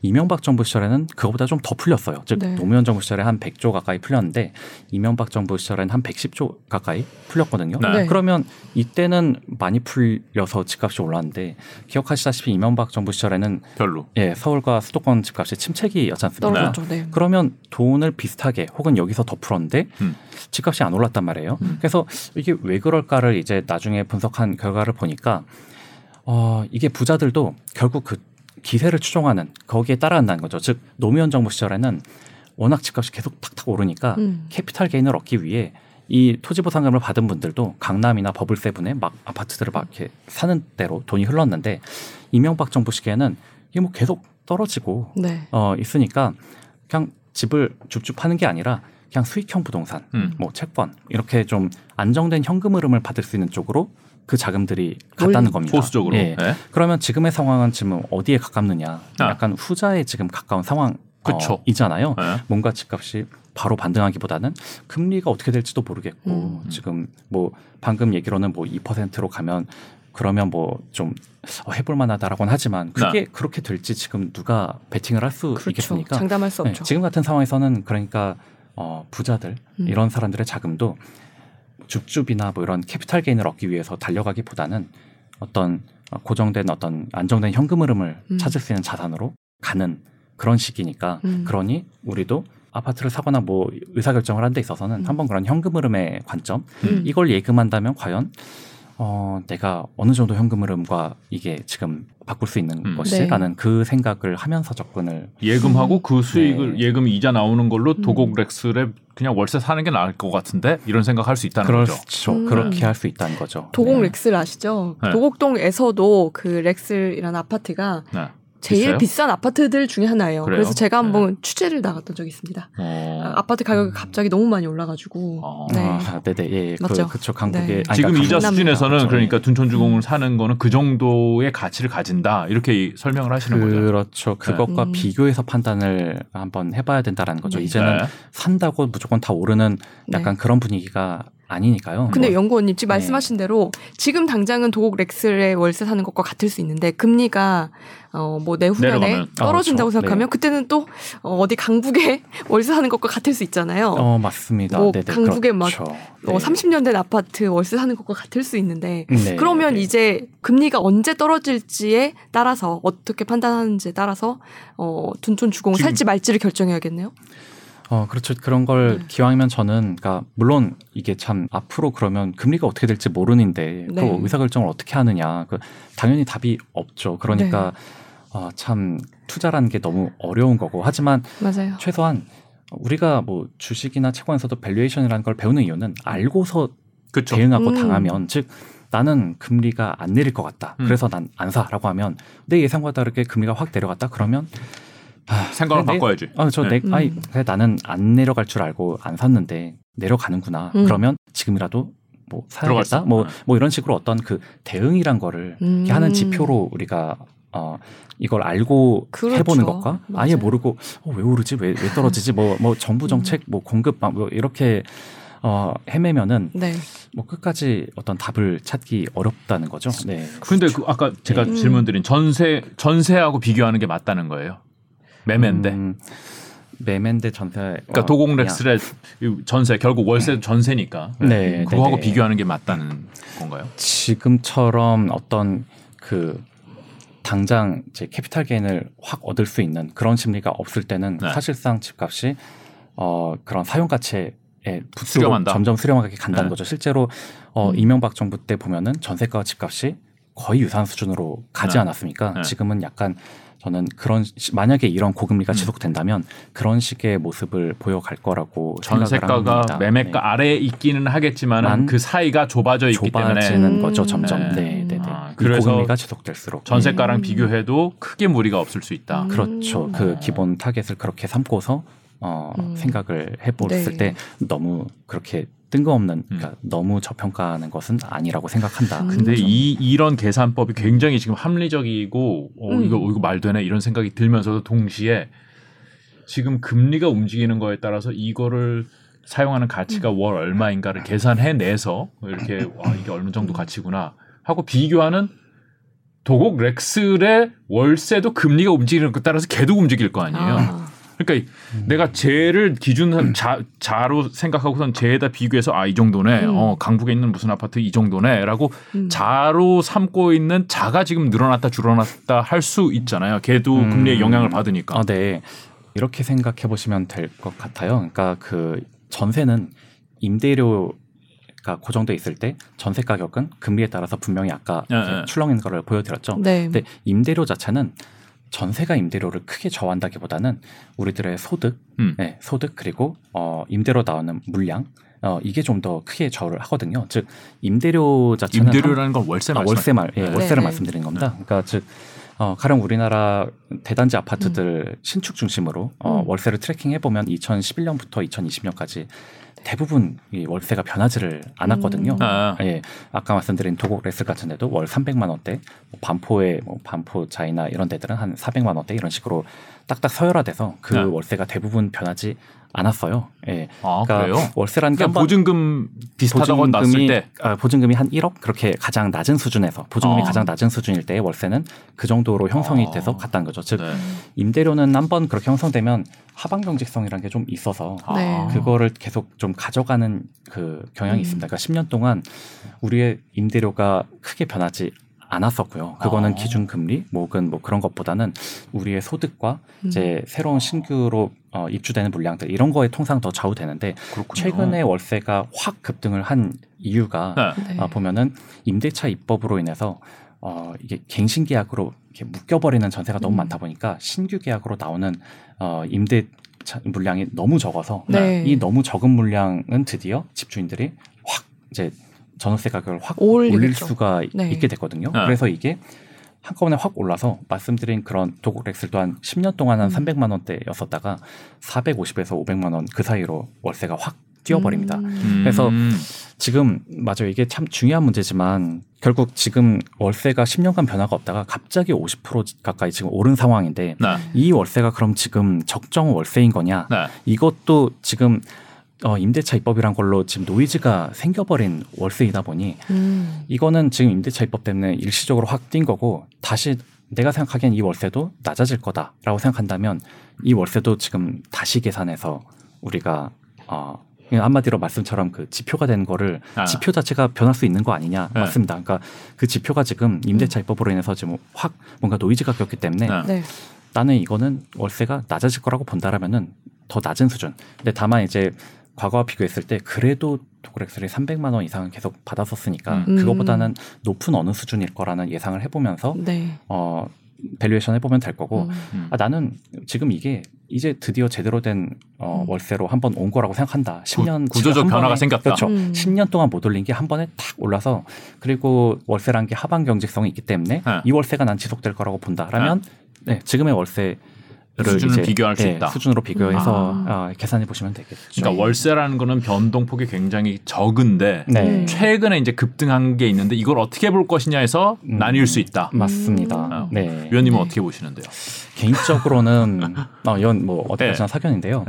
이명박 정부 시절에는 그거보다 좀 더 풀렸어요. 즉 네. 노무현 정부 시절에 한 100조 가까이 풀렸는데 이명박 정부 시절에는 한 110조 가까이 풀렸거든요. 네. 네. 그러면 이때는 많이 풀려서 집값이 올랐는데 기억하시다시피 이명박 정부 시절에는 별로. 예, 서울과 수도권 집값이 침체기였지 않습니까? 네. 그러면 돈을 비슷하게 혹은 여기서 더 풀었는데 음. 집값이 안 올랐단 말이에요. 그래서 이게 왜 그럴까를 이제 나중에 분석한 결과를 보니까 어 이게 부자들도 결국 그 기세를 추종하는 거기에 따라간다는 거죠. 즉 노무현 정부 시절에는 워낙 집값이 계속 탁탁 오르니까 음. 캐피탈 게인을 얻기 위해 이 토지 보상금을 받은 분들도 강남이나 버블세븐에 막 아파트들을 막 이렇게 사는 대로 돈이 흘렀는데 이명박 정부 시기에는 이게 뭐 계속 떨어지고 네. 어 있으니까 그냥 집을 줍줍 하는 게 아니라 그냥 수익형 부동산, 음. 뭐 채권 이렇게 좀 안정된 현금 흐름을 받을 수 있는 쪽으로 그 자금들이 갔다는 겁니다. 소수적으로. 예. 네. 그러면 지금의 상황은 지금 어디에 가깝느냐? 아. 약간 후자에 지금 가까운 상황 그쵸. 어, 이잖아요. 네. 뭔가 집값이 바로 반등하기보다는 금리가 어떻게 될지도 모르겠고 음. 지금 뭐 방금 얘기로는 뭐 2%로 가면 그러면 뭐좀 해볼 만하다라고는 하지만 그게 그렇게 될지 지금 누가 베팅을 할수 그렇죠. 있겠습니까? 장담할 수 네, 없죠. 지금 같은 상황에서는 그러니까 어, 부자들 음. 이런 사람들의 자금도 줍줍이나 뭐 이런 capital gain을 얻기 위해서 달려가기보다는 어떤 어, 고정된 어떤 안정된 현금 흐름을 음. 찾을 수 있는 자산으로 가는 그런 시기니까 음. 그러니 우리도 아파트를 사거나 뭐 의사결정을 하는 데 있어서는 음. 한번 그런 현금 흐름의 관점 음. 이걸 예금한다면 과연 어, 내가 어느 정도 현금 흐름과 이게 지금 바꿀 수 있는 음. 것이라는 그 생각을 하면서 접근을 예금하고 그 수익을 네. 예금 이자 나오는 걸로 음. 도곡 렉스를 그냥 월세 사는 게 나을 것 같은데 이런 생각할 수 있다는 거죠. 그렇죠. 음. 그렇게 할 수 있다는 거죠. 도곡 네. 렉스를 아시죠? 네. 도곡동에서도 그 렉스라는 아파트가 네. 제일 비싸요? 비싼 아파트들 중에 하나예요. 그래요? 그래서 제가 한번 취재를 나갔던 적이 있습니다. 어. 아, 아파트 가격이 갑자기 너무 많이 올라가지고. 어. 네. 아, 네네, 예, 예. 맞죠? 그, 그쵸, 강북에. 네. 아니, 지금 그러니까 이자 수준에서는 그렇죠. 그러니까 둔촌주공을 음. 사는 거는 그 정도의 가치를 가진다 이렇게 이- 설명을 하시는 거죠. 그렇죠. 그것과 음. 비교해서 판단을 한번 해봐야 된다라는 거죠. 네. 이제는 네. 산다고 무조건 다 오르는 약간 네. 그런 분위기가 아니니까요. 근데 뭐, 연구원님 지금 네. 말씀하신 대로 지금 당장은 도곡 렉스의 월세 사는 것과 같을 수 있는데 금리가 어뭐 내후년에 내려가면. 떨어진다고 아, 그렇죠. 생각하면 네. 그때는 또 어, 어디 강북에 월세 사는 것과 같을 수 있잖아요. 어 맞습니다. 뭐 네네, 강북에 막 그렇죠. 어, 30년 된 아파트 월세 사는 것과 같을 수 있는데 네, 그러면 네. 이제 금리가 언제 떨어질지에 따라서 어떻게 판단하는지에 따라서 어 둔촌 주공을 살지 말지를 결정해야겠네요. 어, 그렇죠. 그런 걸 네. 기왕이면 저는, 그러니까 물론 이게 참 앞으로 그러면 금리가 어떻게 될지 모르는데 네. 그 의사결정을 어떻게 하느냐. 그 당연히 답이 없죠. 그러니까 네. 어, 참 투자라는 게 너무 어려운 거고 하지만 맞아요. 최소한 우리가 뭐 주식이나 채권에서도 valuation이라는 걸 배우는 이유는 알고서 그렇죠. 대응하고 음. 당하면 즉 나는 금리가 안 내릴 것 같다. 음. 그래서 난 안 사라고 하면 내 예상과 다르게 금리가 확 내려갔다. 그러면 아, 생각을 그래, 내- 바꿔야지. 아, 저 네. 내, 아이, 음. 그래, 나는 안 내려갈 줄 알고 안 샀는데 내려가는구나. 음. 그러면 지금이라도 뭐 사야겠다. 수- 뭐, 네. 뭐 이런 식으로 어떤 그 대응이란 거를 음. 이렇게 하는 지표로 우리가 어 이걸 알고 그렇죠. 해보는 것과 아예 맞아요. 모르고 어, 왜 오르지 왜, 왜 떨어지지 뭐뭐 정부 정책 뭐 공급 막뭐 이렇게 어 헤매면은 네. 뭐 끝까지 어떤 답을 찾기 어렵다는 거죠. 네. 근데 그 아까 제가 음. 질문드린 전세 전세하고 비교하는 게 맞다는 거예요. 매매인데. 음, 매매인데 전세. 그러니까 어, 그냥- 렉스의 전세 결국 월세 전세니까. 네, 그거하고 네, 네. 비교하는 게 맞다는 건가요? 지금처럼 어떤 그 당장 이제 캐피탈 게인을 확 얻을 수 있는 그런 심리가 없을 때는 네. 사실상 집값이 어 그런 사용 가치에 수렴한다. 점점 수렴하게 간다는 네. 거죠. 실제로 어, 음. 이명박 정부 때 보면은 전세가와 집값이 거의 유사한 수준으로 가지 네. 않았습니까? 네. 지금은 약간 저는 그런 시- 만약에 이런 고금리가 음. 지속된다면 그런 식의 모습을 보여갈 거라고 전세가가. 매매가 네. 아래에 있기는 하겠지만 만그 사이가 좁아져 있기 때문에 좁아지는 음. 거죠 점점. 네. 네, 네, 네. 아, 이 그래서 고금리가 지속될수록 전세가랑 음. 비교해도 크게 무리가 없을 수 있다. 음. 그렇죠. 그 기본 타겟을 그렇게 삼고서 어, 음. 생각을 해봤을 네. 때 너무 그렇게 뜬금없는 음. 그러니까 너무 저평가하는 것은 아니라고 생각한다. 음. 근데 그렇죠. 이 이런 계산법이 굉장히 지금 합리적이고 어, 음. 이거 이거 말 되나 이런 생각이 들면서도 동시에 지금 금리가 움직이는 거에 따라서 이거를 사용하는 가치가 음. 월 얼마인가를 계산해 내서 이렇게 와 이게 어느 정도 가치구나 하고 비교하는 도곡 렉슬의 월세도 금리가 움직이는 것에 따라서 걔도 움직일 거 아니에요. 아. 그러니까 음. 내가 쟤를 기준 자, 자로 생각하고선 쟤에다 비교해서 아 이 정도네. 음. 어 강북에 있는 무슨 아파트 이 정도네라고 음. 자로 삼고 있는 자가 지금 늘어났다 줄어났다 할 수 있잖아요. 걔도 음. 금리의 영향을 받으니까. 아, 네. 이렇게 생각해 보시면 될 것 같아요. 그러니까 그 전세는 임대료 가 고정돼 있을 때 전세 가격은 금리에 따라서 분명히 아까 예, 이렇게 예. 출렁이는 거를 보여드렸죠. 네. 근데 임대료 자체는 전세가 임대료를 크게 정한다기보다는 우리들의 소득, 음. 네, 소득 그리고 어, 임대로 나오는 물량 어, 이게 좀 더 크게 저를 하거든요. 즉 임대료 자체는 임대료라는 건 월세 아. 월세 말, 예, 네. 월세를 네. 말씀드리는 겁니다. 그러니까 즉 어, 가령 우리나라 대단지 아파트들 신축 중심으로 어, 음. 월세를 tracking해 보면 2011년부터 2020년까지 대부분 이 월세가 변하지를 않았거든요. 음. 아. 예, 아까 말씀드린 도곡 렉스 같은 데도 월 300만 원대, 뭐 반포에 뭐 반포 자이나 이런 데들은 한 400만 원대 이런 식으로 딱딱 서열화돼서 그 네. 월세가 대부분 변하지 않았어요. 예. 아 그러니까 그래요? 월세라는 게 그러니까 보증금 비슷하다고 났을 보증금이 때 아, 보증금이 한 1억 그렇게 가장 낮은 수준에서 보증금이 어. 가장 낮은 수준일 때 월세는 그 정도로 형성이 어. 돼서 갔다는 거죠. 즉 네. 임대료는 한 번 그렇게 형성되면 하방 경직성이라는 게 좀 있어서 네. 아. 그거를 계속 좀 가져가는 그 경향이 음. 있습니다. 그러니까 10년 동안 우리의 임대료가 크게 변하지 않았었고요. 그거는 아. 기준 금리 뭐 혹은 뭐 그런 것보다는 우리의 소득과 음. 이제 새로운 신규로 어, 입주되는 물량들 이런 거에 통상 더 좌우되는데 그렇군요. 최근에 월세가 확 급등을 한 이유가 네. 네. 아, 보면은 임대차 입법으로 인해서 어, 이게 갱신 계약으로 이렇게 묶여버리는 전세가 너무 음. 많다 보니까 신규 계약으로 나오는 어, 임대 차- 물량이 너무 적어서 네. 이 너무 적은 물량은 드디어 집주인들이 확 이제 전월세 가격을 확 올리겠죠. 올릴 수가 네. 있게 됐거든요. 네. 그래서 이게 한꺼번에 확 올라서 말씀드린 그런 도곡 렉슬 또한 10년 동안 한 음. 300만 원대였었다가 450에서 500만 원 그 사이로 월세가 확 뛰어버립니다. 음. 그래서 음. 지금 맞아요. 이게 참 중요한 문제지만 결국 지금 월세가 10년간 변화가 없다가 갑자기 50% 가까이 지금 오른 상황인데 네. 이 월세가 그럼 지금 적정 월세인 거냐? 네. 이것도 지금 어, 임대차 입법이란 걸로 지금 노이즈가 생겨버린 월세이다 보니 음. 이거는 지금 임대차 입법 때문에 일시적으로 확 뛴 거고 다시 내가 생각하기엔 이 월세도 낮아질 거다라고 생각한다면 이 월세도 지금 다시 계산해서 우리가 어 그냥 한마디로 말씀처럼 그 지표가 된 거를 아. 지표 자체가 변할 수 있는 거 아니냐 네. 맞습니다. 그러니까 그 지표가 지금 임대차 입법으로 인해서 지금 확 뭔가 노이즈가 꼈기 때문에 네. 네. 나는 이거는 월세가 낮아질 거라고 본다라면은 더 낮은 수준. 근데 다만 이제 과거와 비교했을 때 그래도 도곡렉스를 300만 원 이상은 계속 받았었으니까 음. 그거보다는 높은 어느 수준일 거라는 예상을 해보면서 네. 어 valuation 해보면 될 거고 음. 음. 아, 나는 지금 이게 이제 드디어 제대로 된 어, 음. 월세로 한번 온 거라고 생각한다. 10년 구조적 지금 한 변화가 번에, 생겼다. 그렇죠. 음. 10년 동안 못 올린 게 한 번에 탁 올라서 그리고 월세란 게 하방 경직성이 있기 때문에 네. 이 월세가 난 지속될 거라고 본다라면 네, 지금의 월세 수준을 비교할 수 있다. 수준으로 비교해서 아. 어, 계산해 보시면 되겠죠. 그러니까 월세라는 거는 변동폭이 굉장히 적은데 네. 음. 최근에 이제 급등한 게 있는데 이걸 어떻게 볼 것이냐에서 음. 나뉠 수 있다. 맞습니다. 음. 네. 위원님은 네. 어떻게 보시는데요? 개인적으로는 어, 이건 뭐 어디까지나 네. 사견인데요.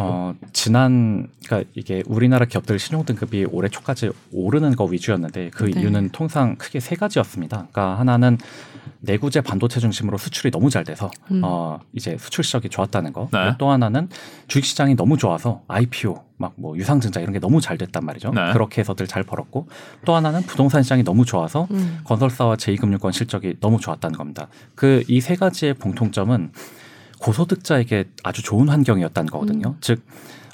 네. 어, 지난 그러니까 이게 우리나라 기업들 신용 등급이 올해 초까지 오르는 거 위주였는데 그 네. 이유는 통상 크게 세 가지였습니다. 그러니까 하나는 내구재 반도체 중심으로 수출이 너무 잘 돼서 음. 어, 이제 수출 시력이 좋았다는 거. 네. 또 하나는 주식 시장이 너무 좋아서 IPO 막 뭐 유상증자 이런 게 너무 잘 됐단 말이죠. 네. 그렇게 해서들 잘 벌었고 또 하나는 부동산 시장이 너무 좋아서 음. 건설사와 제2금융권 실적이 너무 좋았다는 겁니다. 그 이 세 가지의 공통점은 고소득자에게 아주 좋은 환경이었다는 거거든요. 음. 즉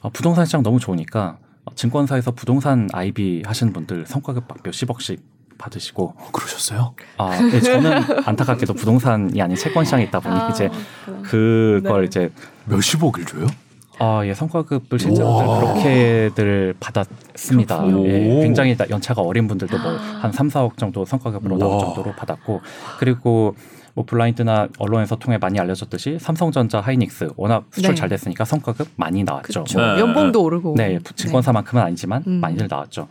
어, 부동산 시장 너무 좋으니까 어, 증권사에서 부동산 IB 하시는 분들 성과급 막 몇십억씩 받으시고 그러셨어요? 아, 네, 저는 안타깝게도 부동산이 아닌 채권 시장에 있다 보니 아, 이제. 그걸 네. 이제 몇십억을 줘요? 아, 예, 성과급을 실제로 우와. 그렇게들 받았습니다. 예, 오. 굉장히 나- 연차가 어린 분들도 뭐 아. 한 3, 4억 정도 성과급으로 나올. 정도로 받았고 그리고 뭐 블라인드나 언론에서 통해 많이 알려졌듯이 삼성전자, 하이닉스 워낙 수출 네. 잘 됐으니까 성과급 많이 나왔죠. 그렇죠. 네. 연봉도 오르고. 네, 증권사만큼은 아니지만 음. 많이들 나왔죠.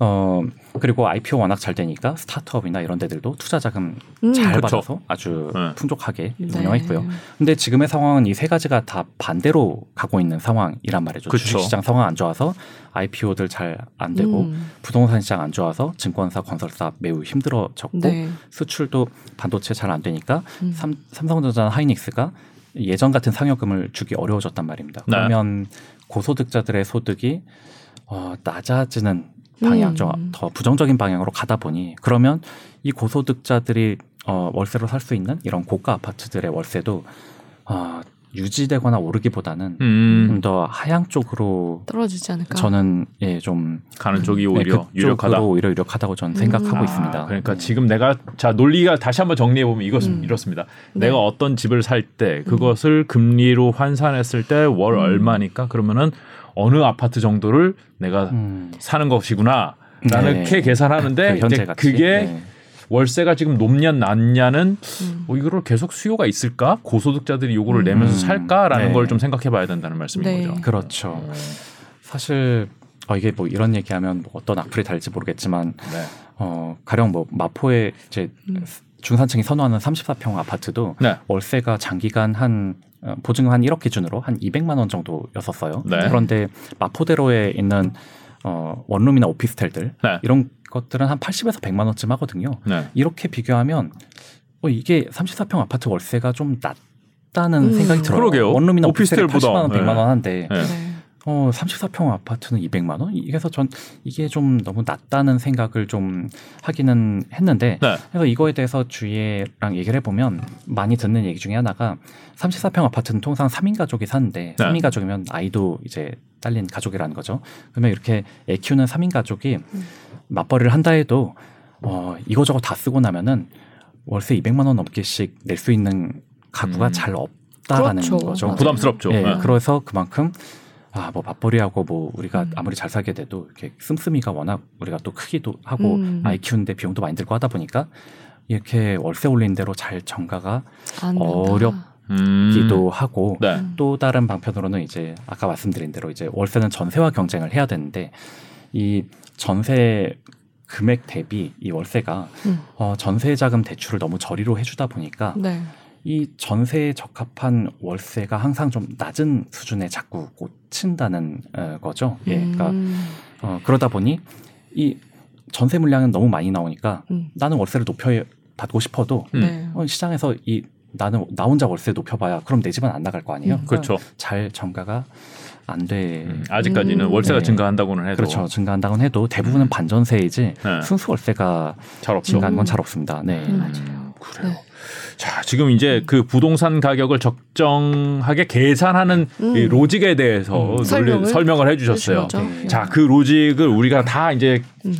어 그리고 IPO 워낙 잘 되니까 스타트업이나 이런 데들도 투자 자금 음. 잘 그쵸. 받아서 아주 네. 풍족하게 네. 운영했고요. 근데 지금의 상황은 이 세 가지가 다 반대로 가고 있는 상황이란 말이죠. 그쵸. 주식 시장 상황 안 좋아서 IPO들 잘 안 되고 음. 부동산 시장 안 좋아서 증권사, 건설사 매우 힘들어졌고 네. 수출도 반도체 잘 안 되니까 음. 삼, 삼성전자나 하이닉스가 예전 같은 상여금을 주기 어려워졌단 말입니다. 네. 그러면 고소득자들의 소득이 어, 낮아지는 방향, 음. 좀더 부정적인 방향으로 가다 보니 그러면 이 고소득자들이 어, 월세로 살 수 있는 이런 고가 아파트들의 월세도 어, 유지되거나 오르기보다는 음, 좀더 하향 쪽으로 떨어지지 않을까? 저는 예, 좀 가는 쪽이 네, 오히려 그쪽으로 유력하다. 오히려 유력하다고 저는 음. 생각하고 아, 있습니다. 그러니까 네. 지금 내가 자 논리가 다시 한번 정리해 보면 이것 음. 이렇습니다. 네. 내가 어떤 집을 살 때 그것을 금리로 환산했을 때월 음. 얼마니까 그러면은 어느 아파트 정도를 내가 음. 사는 것이구나. 라는 네. 게 계산하는데 그 현재 이제. 그게 네. 월세가 지금 높냐 낮냐는 음. 뭐 이거를 계속 수요가 있을까 고소득자들이 요거를 내면서 음. 살까라는 네. 걸좀 생각해봐야 된다는 말씀인 네. 거죠. 그렇죠. 어, 사실 어, 이게 뭐 이런 얘기하면 뭐 어떤 악플이 달지 모르겠지만 네. 어, 가령 뭐 마포에 이제 음. 중산층이 선호하는 34평 아파트도 네. 월세가 장기간 한 어, 보증금 한 1억 기준으로 한 200만 원 정도였었어요. 네. 그런데 마포대로에 있는 어, 원룸이나 오피스텔들 네. 이런 것들은 한 80에서 100만 원쯤 하거든요. 네. 이렇게 비교하면 어, 이게 34평 아파트 월세가 좀 낮다는 음. 생각이 들어요. 그러게요. 원룸이나 오피스텔 오피스텔보다. 80만 원, 100만 원 한데 네. 네. 어, 34평 아파트는 200만 원? 그래서 전 이게 좀 너무 낮다는 생각을 좀 하기는 했는데 네. 그래서 이거에 대해서 주위랑 얘기를 해 보면 많이 듣는 얘기 중에 하나가 34평 아파트는 통상 3인 가족이 사는데 네. 3인 가족이면 아이도 이제 딸린 가족이라는 거죠. 그러면 이렇게 애 키우는 3인 가족이 맞벌이를 한다 해도 어, 이거저거 다 쓰고 나면은 월세 200만 원 넘게씩 낼 수 있는 가구가 음. 잘 없다라는 그렇죠. 거죠. 부담스럽죠. 예, 네. 그래서 그만큼 아뭐 맞벌이하고 뭐 우리가 음. 아무리 잘 살게 돼도 이렇게 씀씀이가 워낙 우리가 또 크기도 하고 음. 아이 키우는데 비용도 많이 들고 하다 보니까 이렇게 월세 올린 대로 잘 정가가. 어렵- 음. 기도 하고 네. 음. 또 다른 방편으로는 이제 아까 말씀드린 대로 이제 월세는 전세와 경쟁을 해야 되는데 이 전세 금액 대비 이 월세가 음. 어, 전세 자금 대출을 너무 저리로 해주다 보니까 네. 이 전세에 적합한 월세가 항상 좀 낮은 수준에 자꾸 꽂힌다는 어, 거죠. 예, 그러니까 음. 어, 그러다 보니 이 전세 물량은 너무 많이 나오니까 음. 나는 월세를 높여 받고 싶어도 음. 네. 어, 시장에서 이 나는 나 혼자 월세 높여봐야 그럼 내 집은 안 나갈 거 아니에요. 음. 그러니까 그렇죠. 잘 정가가 안 돼. 음, 아직까지는 음. 월세가 네. 증가한다고는 해도 그렇죠. 증가한다고는 해도 대부분은 음. 반전세이지 네. 순수 월세가 잘. 증가하는 건 음. 잘 없습니다. 네. 음, 맞아요. 그래요. 네. 자, 지금 이제 그 부동산 가격을 적정하게 계산하는 음. 이 로직에 대해서 음. 논리- 설명을 설명을 해 주셨어요. 해주셨죠. 네. 자, 그 로직을 우리가 다 이제 음.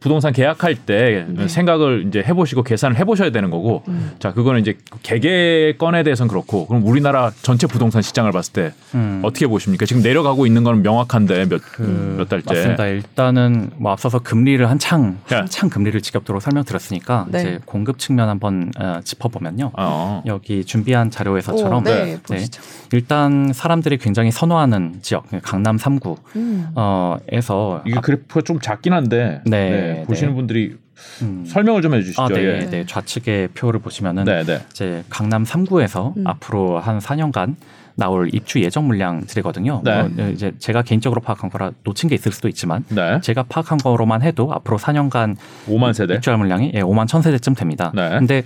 부동산 계약할 때 네. 생각을 이제 해보시고 계산을 해보셔야 되는 거고, 음. 자, 그거는 이제 개개건에 대해서는 그렇고, 그럼 우리나라 전체 부동산 시장을 봤을 때 음. 어떻게 보십니까? 지금 내려가고 있는 건 명확한데 몇, 그몇 달째. 맞습니다. 일단은 뭐 앞서서 금리를 한창 네. 한창 금리를 지겹도록 설명드렸으니까 네. 이제 공급 측면 한번 어, 짚어보면요. 어. 여기 준비한 자료에서처럼 오, 네, 네. 일단 사람들이 굉장히 선호하는 지역 강남 3구 음. 어 에서 이게 그래프가 좀 작긴 한데, 네, 네, 보시는 네. 분들이 음, 설명을 좀 해주시죠. 아, 네, 예. 네. 좌측의 표를 보시면은 네, 네. 이제 강남 3구에서 음. 앞으로 한 4년간 나올 입주 예정 물량들이거든요. 네. 뭐 이제 제가 개인적으로 파악한 거라 놓친 게 있을 수도 있지만 네. 제가 파악한 거로만 해도 앞으로 4년간 5만 세대. 입주할 물량이 예, 5만 1,000세대쯤 됩니다. 네. 근데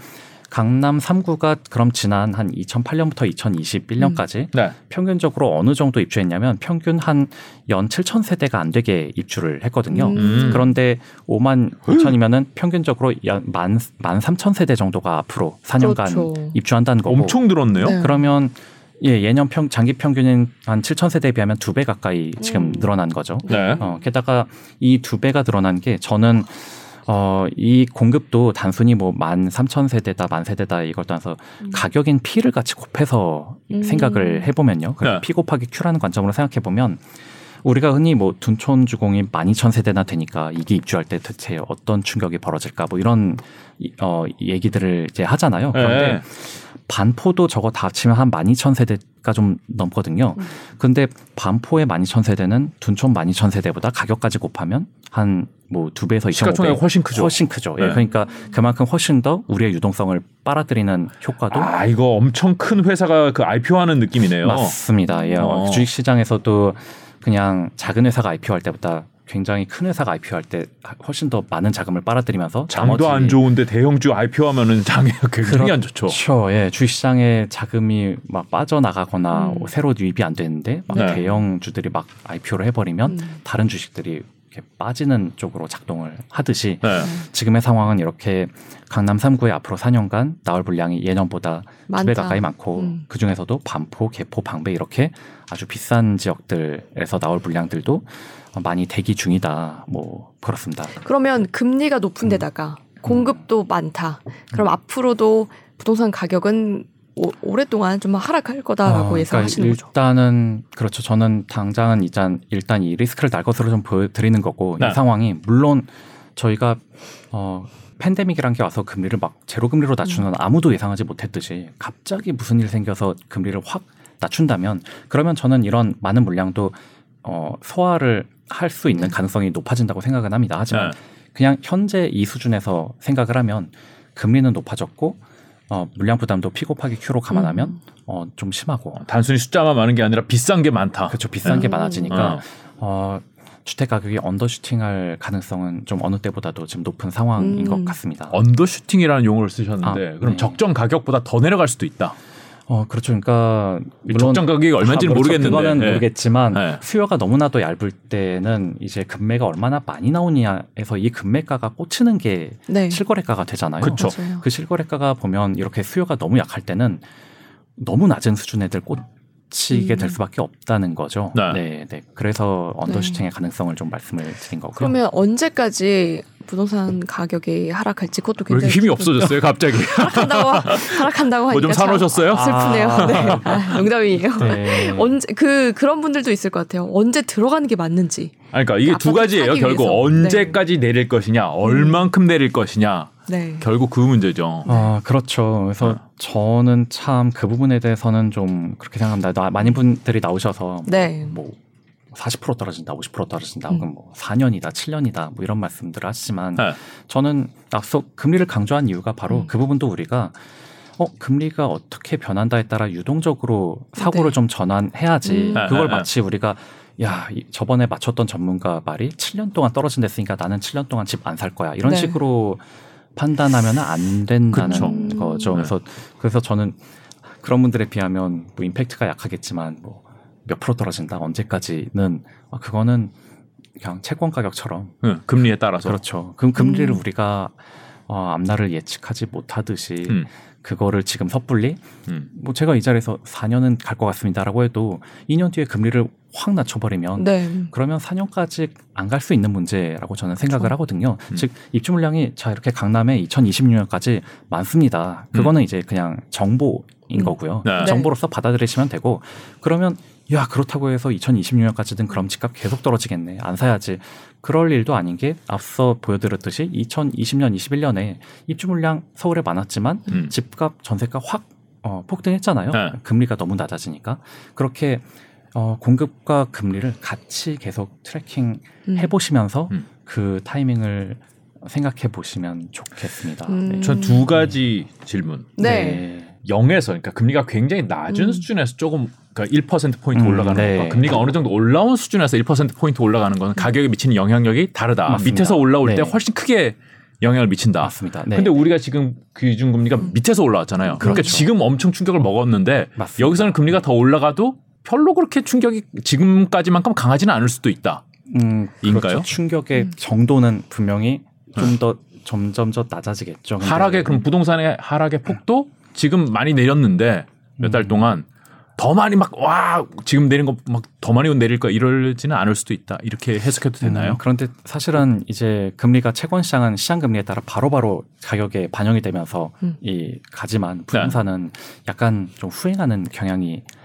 강남 3구가 그럼 지난 한 2008년부터 2021년까지 네. 평균적으로 어느 정도 입주했냐면 평균 한 연 7,000세대가 안 되게 입주를 했거든요. 음. 그런데 5만 5천이면은 평균적으로 만, 만 3천 세대 정도가 앞으로 4년간 그렇죠. 입주한다는 거고. 엄청 들었네요. 네. 그러면 예, 예년 평 장기 평균인 한 7천 세대에 비하면 두 배 가까이 지금 음. 늘어난 거죠. 네. 어, 게다가 이 두 배가 늘어난 게 저는 어, 이 공급도 단순히 뭐 만 삼천 세대다 만 세대다 이걸 떠나서 가격인 P를 같이 곱해서 음. 생각을 해보면요. 그 네. P 곱하기 Q라는 관점으로 생각해 보면 우리가 흔히 뭐 둔촌 주공이 만 이천 세대나 되니까 이게 입주할 때 대체 어떤 충격이 벌어질까 뭐 이런 이- 어, 얘기들을 이제 하잖아요. 그런데 네. 반포도 저거 다 합치면 한 12,000세대가 좀 넘거든요. 음. 근데 반포의 12,000세대는 둔촌 12,000세대보다 가격까지 곱하면 한 뭐 두 배에서 2.5배 시가총액 훨씬 크죠. 훨씬 크죠. 예, 네. 그러니까 그만큼 훨씬 더 우리의 유동성을 빨아들이는 효과도 아 이거 엄청 큰 회사가 그 IPO하는 느낌이네요. 맞습니다. 예, 어. 주식 시장에서도 그냥 작은 회사가 IPO할 때보다 굉장히 큰 회사가 IPO할 때 훨씬 더 많은 자금을 빨아들이면서 장도 안 나머지 좋은데 대형주 IPO하면은 장이 굉장히 안 좋죠. 그렇죠. 예, 주식시장에 자금이 막 빠져나가거나 음. 새로 유입이 안 되는데 막 네. 대형주들이 막 IPO를 해버리면 음. 다른 주식들이 이렇게 빠지는 쪽으로 작동을 하듯이 네. 지금의 상황은 이렇게 강남 3구에 앞으로 4년간 나올 분량이 예년보다 두 배. 가까이 많고 음. 그 중에서도 반포, 개포, 방배 이렇게 아주 비싼 지역들에서 나올 분량들도 많이 대기 중이다. 뭐 그렇습니다. 그러면 금리가 높은 데다가 공급도 많다. 그럼 앞으로도 부동산 가격은 오, 오랫동안 좀 하락할 거다라고 어, 예상하시는 그러니까 거죠. 일단은 그렇죠. 저는 당장은 일단 일단 이 리스크를 날 것으로 좀 보여드리는 거고 네. 이 상황이 물론 저희가 어 팬데믹이란 게 와서 금리를 막 제로 금리로 낮추는 건 아무도 예상하지 못했듯이 갑자기 무슨 일 생겨서 금리를 확 낮춘다면 그러면 저는 이런 많은 물량도 어 소화를 할 수 있는 가능성이 높아진다고 생각은 합니다. 하지만 네. 그냥 현재 이 수준에서 생각을 하면 금리는 높아졌고 어 물량 부담도 P 곱하기 Q로 감안하면 음. 어, 좀 심하고 단순히 숫자만 많은 게 아니라 비싼 게 많다. 그렇죠 비싼 게 음. 많아지니까 어. 어, 주택 가격이 언더슈팅할 가능성은 좀 어느 때보다도 지금 높은 상황인 음. 것 같습니다. 언더슈팅이라는 용어를 쓰셨는데 아, 그럼 네. 적정 가격보다 더 내려갈 수도 있다. 어 그렇죠. 그러니까 이 적정 가격이 얼마인지는 아, 그렇죠. 모르겠는데 그거는 네. 모르겠지만 네. 수요가 너무나도 얇을 때는 이제 금매가 얼마나 많이 나오냐에서 이 금매가가 꽂히는 게 네. 실거래가가 되잖아요. 그쵸. 맞아요. 그 실거래가가 보면 이렇게 수요가 너무 약할 때는 너무 낮은 수준 애들 꽂 히게 음. 될 수밖에 없다는 거죠. 네. 네, 네. 그래서 언더슈팅의 가능성을 좀 말씀을 드린 거고요. 그러면 언제까지 부동산 가격이 하락할지 그것도 왜 이렇게 굉장히 힘이 좀- 없어졌어요 갑자기? 하락한다고 하락한다고 하니까 뭐좀참 사놓으셨어요? 슬프네요. 아. 네. 아, 농담이에요. 네. 언제 그 그런 분들도 있을 것 같아요. 언제 들어가는 게 맞는지. 아니, 그러니까 이게 두 아파트 가지예요. 결국 위해서. 언제까지 내릴 것이냐, 얼만큼 내릴 것이냐, 네. 결국 그 문제죠. 아, 그렇죠. 그래서 어. 저는 참 그 부분에 대해서는 좀 그렇게 생각합니다. 나- 많은 분들이 나오셔서 네. 뭐 40% 떨어진다, 50% 떨어진다, 음. 혹은 뭐 4년이다, 7년이다, 뭐 이런 말씀들을 하시지만 네. 저는 앞서 금리를 강조한 이유가 바로 음. 그 부분도 우리가 어 금리가 어떻게 변한다에 따라 유동적으로 사고를 네. 좀 전환해야지 음. 네, 그걸 네, 마치 우리가 야 이- 저번에 맞췄던 전문가 말이 7년 동안 떨어진댔으니까 나는 7년 동안 집 안 살 거야 이런 네. 식으로 판단하면 안 된다는 그쵸. 거죠. 음. 그래서 그래서 저는 그런 분들에 비하면 뭐 임팩트가 약하겠지만 뭐 몇 프로 떨어진다 언제까지는 아, 그거는 그냥 채권 가격처럼 응, 금리에 따라서. 그렇죠. 그럼 금리를 음. 우리가 어, 앞날을 예측하지 못하듯이 음, 그거를 지금 섣불리 음. 뭐 제가 이 자리에서 4년은 갈 것 같습니다라고 해도 2년 뒤에 금리를 확 낮춰버리면 네. 그러면 4년까지 안 갈 수 있는 문제라고 저는 생각을 그렇죠. 하거든요. 음. 즉 입주 물량이 자 이렇게 강남에 2026년까지 많습니다. 그거는 이제 그냥 정보인 음. 거고요. 네. 정보로서 받아들이시면 되고 그러면 야 그렇다고 해서 2026년까지는 그럼 집값 계속 떨어지겠네 안 사야지 그럴 일도 아닌 게 앞서 보여드렸듯이 2020년 21년에 입주 물량 서울에 많았지만 음. 집값 전세가 확 어, 폭등했잖아요. 네. 금리가 너무 낮아지니까 그렇게 어, 공급과 금리를 같이 계속 tracking 음. 해보시면서 음. 그 타이밍을 생각해 보시면 좋겠습니다. 음. 네. 전두 가지 질문. 네. 0에서 그러니까 금리가 굉장히 낮은 음. 수준에서 조금 그러니까 1% 포인트 음, 올라가는 네. 것과 금리가 어느 정도 올라온 수준에서 1% 포인트 올라가는 건 가격에 미치는 영향력이 다르다. 맞습니다. 밑에서 올라올 때 네. 훨씬 크게 영향을 미친다. 맞습니다. 네. 근데 우리가 지금 기준 금리가 음. 밑에서 올라왔잖아요. 그러니까 그렇죠. 지금 엄청 충격을 먹었는데 맞습니다. 여기서는 금리가 더 올라가도 별로 그렇게 충격이 지금까지만큼 강하지는 않을 수도 있다. 음, 인가요? 그렇죠. 충격의 음. 정도는 분명히 좀더 점점 더 낮아지겠죠. 근데 하락의 그럼 부동산의 하락의 폭도 지금 많이 내렸는데 몇달 음. 동안 더 많이 막 와 지금 내린 거 막 더 많이 내릴 거 이러지는 않을 수도 있다 이렇게 해석해도 되나요? 음, 그런데 사실은 이제 금리가 채권 시장은 시장 금리에 따라 바로바로 가격에 반영이 되면서 음. 이 가지만 부동산은 약간 좀 후행하는 경향이 네.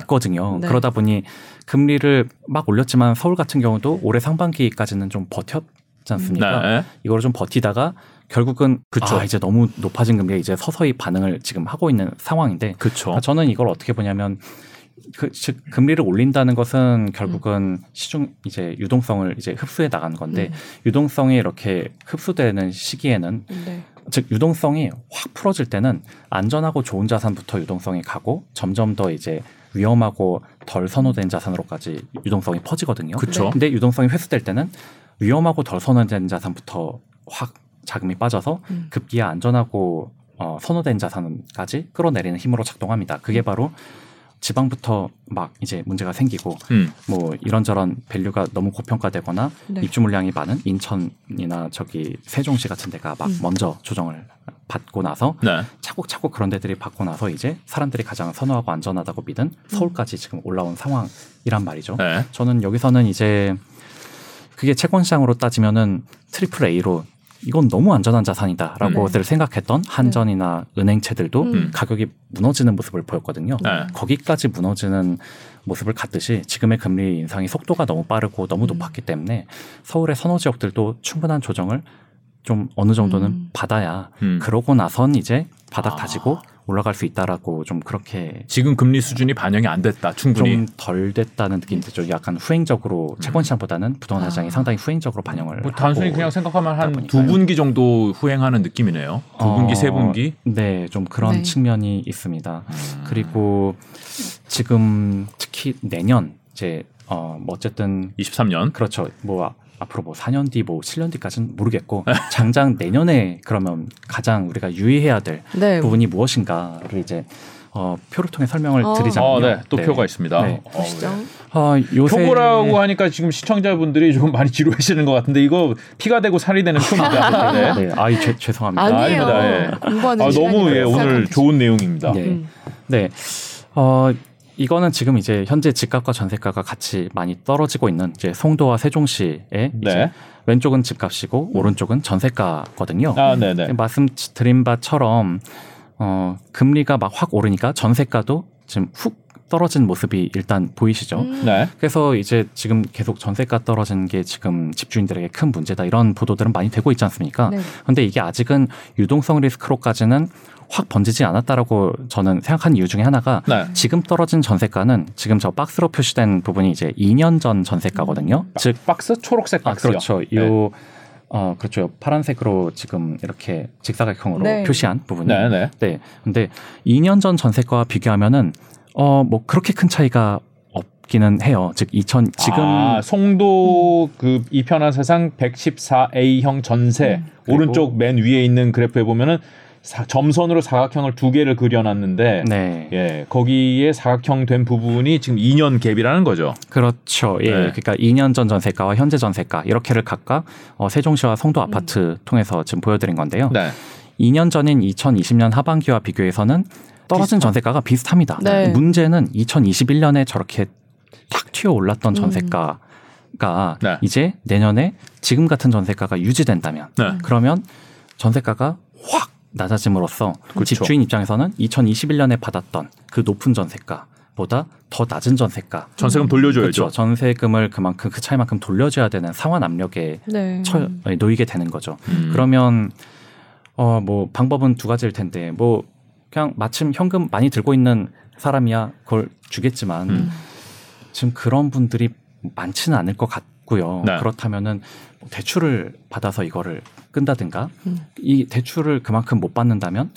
있거든요. 네. 그러다 보니 금리를 막 올렸지만 서울 같은 경우도 올해 상반기까지는 좀 버텼지 않습니까? 네. 이거를 좀 버티다가 결국은 그쵸. 아, 이제 너무 높아진 금리에 이제 서서히 반응을 지금 하고 있는 상황인데 그렇죠. 그러니까 저는 이걸 어떻게 보냐면 그, 즉 금리를 올린다는 것은 결국은 시중 이제 유동성을 이제 흡수해 나가는 건데 음. 유동성이 이렇게 흡수되는 시기에는 네. 즉 유동성이 확 풀어질 때는 안전하고 좋은 자산부터 유동성이 가고 점점 더 이제 위험하고 덜 선호된 자산으로까지 유동성이 퍼지거든요. 그렇죠. 네. 근데 유동성이 회수될 때는 위험하고 덜 선호된 자산부터 확 자금이 빠져서 음. 급기야 안전하고 어, 선호된 자산까지 끌어내리는 힘으로 작동합니다. 그게 바로 지방부터 막 이제 문제가 생기고 음. 뭐 이런저런 value가 너무 고평가되거나 네. 입주 물량이 많은 인천이나 저기 세종시 같은 데가 막 음. 먼저 조정을 받고 나서 네. 차곡차곡 그런 데들이 받고 나서 이제 사람들이 가장 선호하고 안전하다고 믿은 서울까지 지금 올라온 상황이란 말이죠. 네. 저는 여기서는 이제 그게 채권 시장으로 따지면은 triple A로 이건 너무 안전한 자산이다라고 네. 들 생각했던 한전이나 은행채들도 음. 가격이 무너지는 모습을 보였거든요. 네. 거기까지 무너지는 모습을 갖듯이 지금의 금리 인상이 속도가 너무 빠르고 너무 음. 높았기 때문에 서울의 선호 지역들도 충분한 조정을 좀 어느 정도는 음. 받아야 음. 그러고 나선 이제 바닥 아. 다지고 올라갈 수 있다라고 좀 그렇게 지금 금리 수준이 반영이 안 됐다. 충분히. 좀 덜 됐다는 느낌이 들죠. 약간 후행적으로 채권 시장보다는 부동산 시장이 아. 상당히 후행적으로 반영을 뭐 단순히 그냥 생각하면 한. 두 분기 정도 후행하는 느낌이네요. 두 분기, 세 분기. 어, 네, 좀 그런 네. 측면이 있습니다. 음. 그리고 지금 특히 내년 이제 어, 뭐 어쨌든 23년. 그렇죠. 뭐 아- 앞으로 뭐 4년 뒤, 뭐 7년 뒤까지는 모르겠고 장장 내년에 그러면 가장 우리가 유의해야 될 네. 부분이 무엇인가를 이제 어, 표를 통해 설명을 어. 드리자면요. 어, 네. 또 표가 있습니다. 네. 어, 보시죠. 네. 어, 요새 표고라고 하니까 지금 시청자분들이 좀 많이 지루해지는 것 같은데 이거 피가 되고 살이 되는 표입니다. 네. 네, 아이 죄, 죄송합니다. 아니에요. 아 닙니다. 예. 공부하는 아, 너무 예, 오늘 좋은 내용입니다. 네. 음. 네. 어, 이거는 지금 이제 현재 집값과 전세가가 같이 많이 떨어지고 있는 이제 송도와 세종시의 이제 네. 왼쪽은 집값이고 오른쪽은 전세가거든요. 아, 네, 네. 말씀드린 바처럼 어, 금리가 막 확 오르니까 전세가도 지금 훅 떨어진 모습이 일단 보이시죠. 음. 네. 그래서 이제 지금 계속 전세가 떨어지는 게 지금 집주인들에게 큰 문제다 이런 보도들은 많이 되고 있지 않습니까? 네. 근데 이게 아직은 유동성 리스크로까지는 확 번지지 않았다라고 저는 생각한 이유 중에 하나가 네. 지금 떨어진 전세가는 지금 저 박스로 표시된 부분이 이제 2년 전 전세가거든요. 즉, 박스 초록색 아, 박스요. 그렇죠. 네. 요 어, 그렇죠. 파란색으로 지금 이렇게 직사각형으로 네. 표시한 부분이. 네, 네. 네. 근데 2년 전 전세가와 비교하면은 어, 뭐 그렇게 큰 차이가 없기는 해요. 즉 2000 지금 아, 송도 그 이편한 세상 114A형 전세 음. 오른쪽 맨 위에 있는 그래프에 보면은 사- 점선으로 사각형을 두 개를 그려놨는데 네. 예 거기에 사각형 된 부분이 지금 2년 갭이라는 거죠. 그렇죠. 예. 네. 그러니까 2년 전 전세가와 현재 전세가 이렇게를 각각 어, 세종시와 송도 아파트 통해서 지금 보여드린 건데요. 네. 2년 전인 2020년 하반기와 비교해서는 떨어진 전세가가 비슷합니다. 네. 문제는 2021년에 저렇게 탁 튀어 올랐던 전세가가 네. 이제 내년에 지금 같은 전세가가 유지된다면 네. 그러면 전세가가 확 낮아짐으로써 그렇죠. 집주인 입장에서는 2021년에 받았던 그 높은 전세가 보다 더 낮은 전세가 전세금 돌려줘야죠. 그렇죠. 전세금을 그만큼 그 차이만큼 돌려줘야 되는 상환 압력에 네. 처, 놓이게 되는 거죠. 음. 그러면 어 뭐 방법은 두 가지일 텐데 뭐 그냥 마침 현금 많이 들고 있는 사람이야 그걸 주겠지만 음. 지금 그런 분들이 많지는 않을 것 같 고요. 네. 그렇다면은 뭐 대출을 받아서 이거를 끈다든가 음. 이 대출을 그만큼 못 받는다면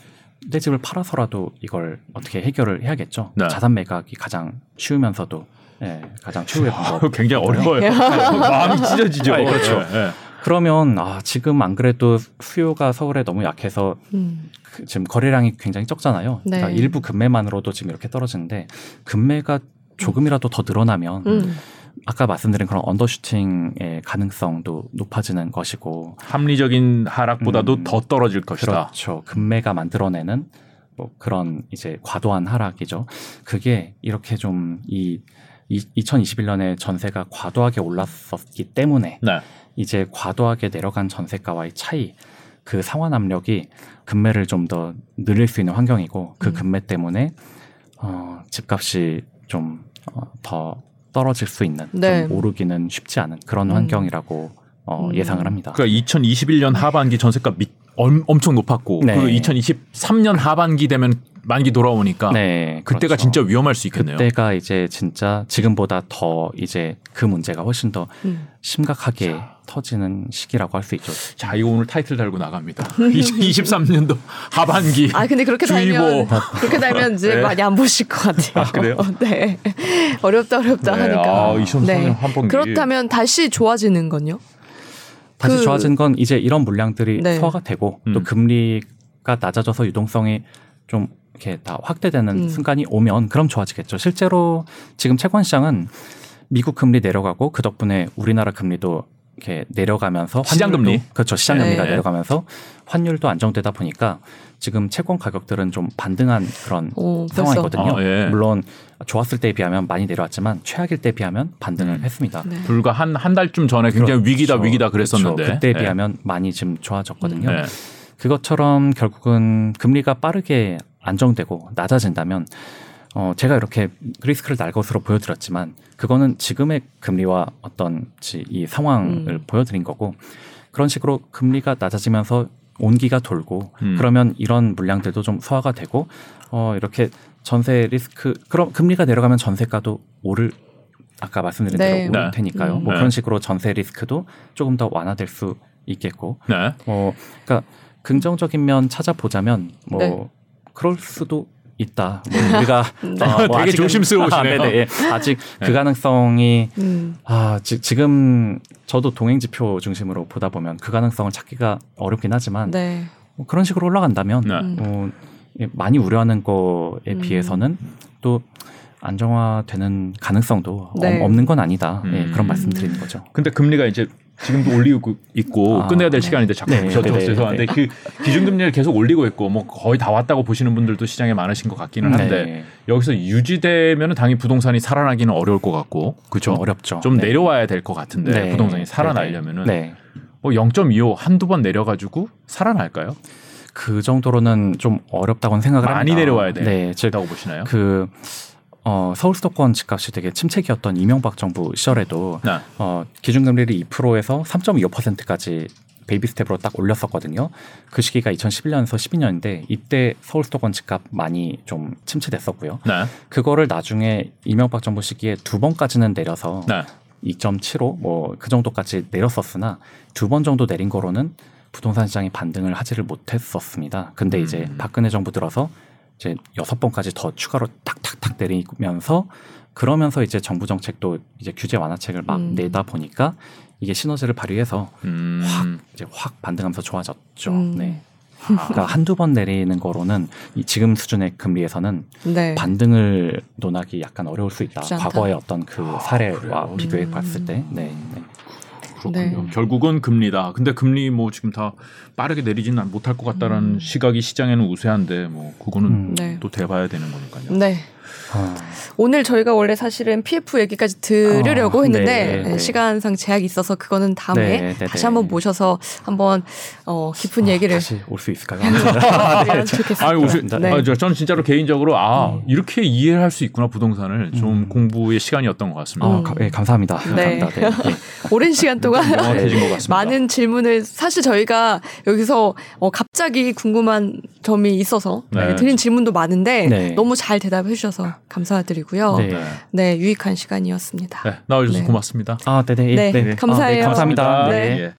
내 집을 팔아서라도 이걸 어떻게 해결을 해야겠죠. 네. 자산 매각이 가장 쉬우면서도 예, 가장 최후의 방법. 굉장히 어려워요. 마음이 찢어지죠. 아니, 그렇죠. 예, 예. 그러면 아 지금 안 그래도 수요가 서울에 너무 약해서 음. 그 지금 거래량이 굉장히 적잖아요. 네. 그러니까 일부 금매만으로도 지금 이렇게 떨어지는데 금매가 조금이라도 더 늘어나면 음. 아까 말씀드린 그런 언더슈팅의 가능성도 높아지는 것이고 합리적인 하락보다도 음. 더 떨어질 것이다. 그렇죠. 금매가 만들어내는 뭐 그런 이제 과도한 하락이죠. 그게 이렇게 좀이 2021년에 전세가 과도하게 올랐었기 때문에 네. 이제 과도하게 내려간 전세가와의 차이 그 상환 압력이 금매를 좀 더 늘릴 수 있는 환경이고 그 음. 금매 때문에 어, 집값이 좀더 떨어질 수 있는 네. 좀 오르기는 쉽지 않은 그런 음. 환경이라고 어, 음. 예상을 합니다. 그러니까 2021년 하반기 전세가 미, 엄, 엄청 높았고 네. 그 2023년 하반기 되면 만기 돌아오니까 네, 그때가 그렇죠. 진짜 위험할 수 있겠네요. 그때가 이제 진짜 지금보다 더 이제 그 문제가 훨씬 더 음. 심각하게 자. 터지는 시기라고 할 수 있죠. 자, 이거 오늘 타이틀 달고 나갑니다. 2023년도 하반기. 아 근데 그렇게 주의보. 달면 그렇게 달면 이제 네. 많이 안 보실 것 같아요. 아, 그래요? 네. 어렵다 어렵다 네, 하니까. 아, 2023년 하반기. 그렇다면 다시 좋아지는 건요? 다시 그- 좋아진 건 이제 이런 물량들이 네. 소화가 되고 음. 또 금리가 낮아져서 유동성이 좀 이렇게 다 확대되는 음. 순간이 오면 그럼 좋아지겠죠. 실제로 지금 채권 시장은 미국 금리 내려가고 그 덕분에 우리나라 금리도 이렇게 내려가면서 시장 금리? 그렇죠 시장 금리가 네. 내려가면서 환율도 안정되다 보니까 지금 채권 가격들은 좀 반등한 그런 오. 상황이거든요. 아, 예. 물론 좋았을 때에 비하면 많이 내려왔지만 최악일 때에 비하면 반등을 음. 했습니다. 네. 불과 한 한 달쯤 전에 굉장히 위기다 그렇죠. 위기다 그랬었는데 그렇죠. 그때에 네. 비하면 많이 지금 좋아졌거든요. 네. 그것처럼 결국은 금리가 빠르게 안정되고 낮아진다면 어 제가 이렇게 리스크를 날 것으로 보여드렸지만 그거는 지금의 금리와 어떤 지- 이 상황을 음. 보여드린 거고 그런 식으로 금리가 낮아지면서 온기가 돌고 음. 그러면 이런 물량들도 좀 소화가 되고 어 이렇게 전세 리스크 그럼 금리가 내려가면 전세가도 오를 아까 말씀드린 네. 대로 오를 네. 테니까요. 음. 뭐 네. 그런 식으로 전세 리스크도 조금 더 완화될 수 있겠고 네. 뭐 그러니까 긍정적인 면 찾아보자면 뭐 네. 그럴 수도 있다. 뭐 우리가 네. 어, 뭐 되게 아직은- 조심스러우시네요. 아, 네네. 예. 아직 네. 그 가능성이 음. 아 지, 지금 저도 동행 지표 중심으로 보다 보면 그 가능성을 찾기가 어렵긴 하지만 네. 뭐 그런 식으로 올라간다면 네. 음. 어, 예, 많이 우려하는 거에 음. 비해서는 또 안정화되는 가능성도 네. 어, 없는 건 아니다. 예, 음. 그런 말씀드리는 거죠. 근데 금리가 이제 지금도 올리고 있고 아, 끝내야 될 네. 시간인데 자꾸 네, 저도 네, 네, 죄송한데 그 기준금리를 계속 올리고 있고 뭐 거의 다 왔다고 보시는 분들도 시장에 많으신 것 같기는 한데 네. 여기서 유지되면은 당연히 부동산이 살아나기는 어려울 것 같고 그렇죠. 좀 어렵죠. 좀 네. 내려와야 될 것 같은데 네. 부동산이 살아나려면은 네. 뭐0.25 한두 번 내려가지고 살아날까요? 그 정도로는 좀 어렵다고는 생각을 많이 합니다. 내려와야 돼. 네, 있다고 보시나요? 즉그 어, 서울 수도권 집값이 되게 침체기였던 이명박 정부 시절에도 네. 어, 기준금리를 2%에서 3.25%까지 baby step으로 딱 올렸었거든요. 그 시기가 2011년에서 12년인데 이때 서울 수도권 집값 많이 좀 침체됐었고요. 네. 그거를 나중에 이명박 정부 시기에 두 번까지는 내려서 네. 2.75 뭐 그 정도까지 내렸었으나 두 번 정도 내린 거로는 부동산 시장이 반등을 하지를 못했었습니다. 근데 이제 음. 박근혜 정부 들어서 이제 여섯 번까지 더 추가로 탁탁탁 내리면서 그러면서 이제 정부 정책도 이제 규제 완화책을 막 음. 내다 보니까 이게 시너지를 발휘해서 음. 확 이제 확 반등하면서 좋아졌죠. 음. 네. 아. 그러니까 한두 번 내리는 거로는 이 지금 수준의 금리에서는 네. 반등을 논하기 약간 어려울 수 있다. 과거의 어떤 그 아, 사례와 그래요? 비교해 음. 봤을 때. 네. 네. 그렇군요. 네. 결국은 금리다. 근데 금리 뭐 지금 다 빠르게 내리지는 못할 것 같다라는 음. 시각이 시장에는 우세한데 뭐 그거는 음. 네. 또 돼봐야 되는 거니까요. 네. 아, 오늘 저희가 원래 사실은 PF 얘기까지 들으려고 아, 했는데 네, 네. 시간상 제약이 있어서 그거는 다음에 네, 네, 다시 네. 한번 모셔서 한번 어, 깊은 아, 얘기를 다시 올 수 있을까요? 드리면 좋겠습니다. 아니, 우선, 네. 아, 저, 저는 진짜로 개인적으로 아 음. 이렇게 이해를 할 수 있구나 부동산을 좀 음. 공부의 시간이었던 것 같습니다. 아, 음. 가- 네, 감사합니다. 네. 감사합니다. 네. 네. 오랜 시간 동안 명확해진 것 같습니다. 많은 질문을 사실 저희가 여기서 어, 갑자기 궁금한 점이 있어서 네. 드린 질문도 많은데 네. 너무 잘 대답해 주셔서 감사드리고요. 네. 네. 네. 유익한 시간이었습니다. 네, 나와주셔서 네. 고맙습니다. 아, 네네. 네, 네. 감사해요. 아, 네, 감사합니다. 네. 네. 예.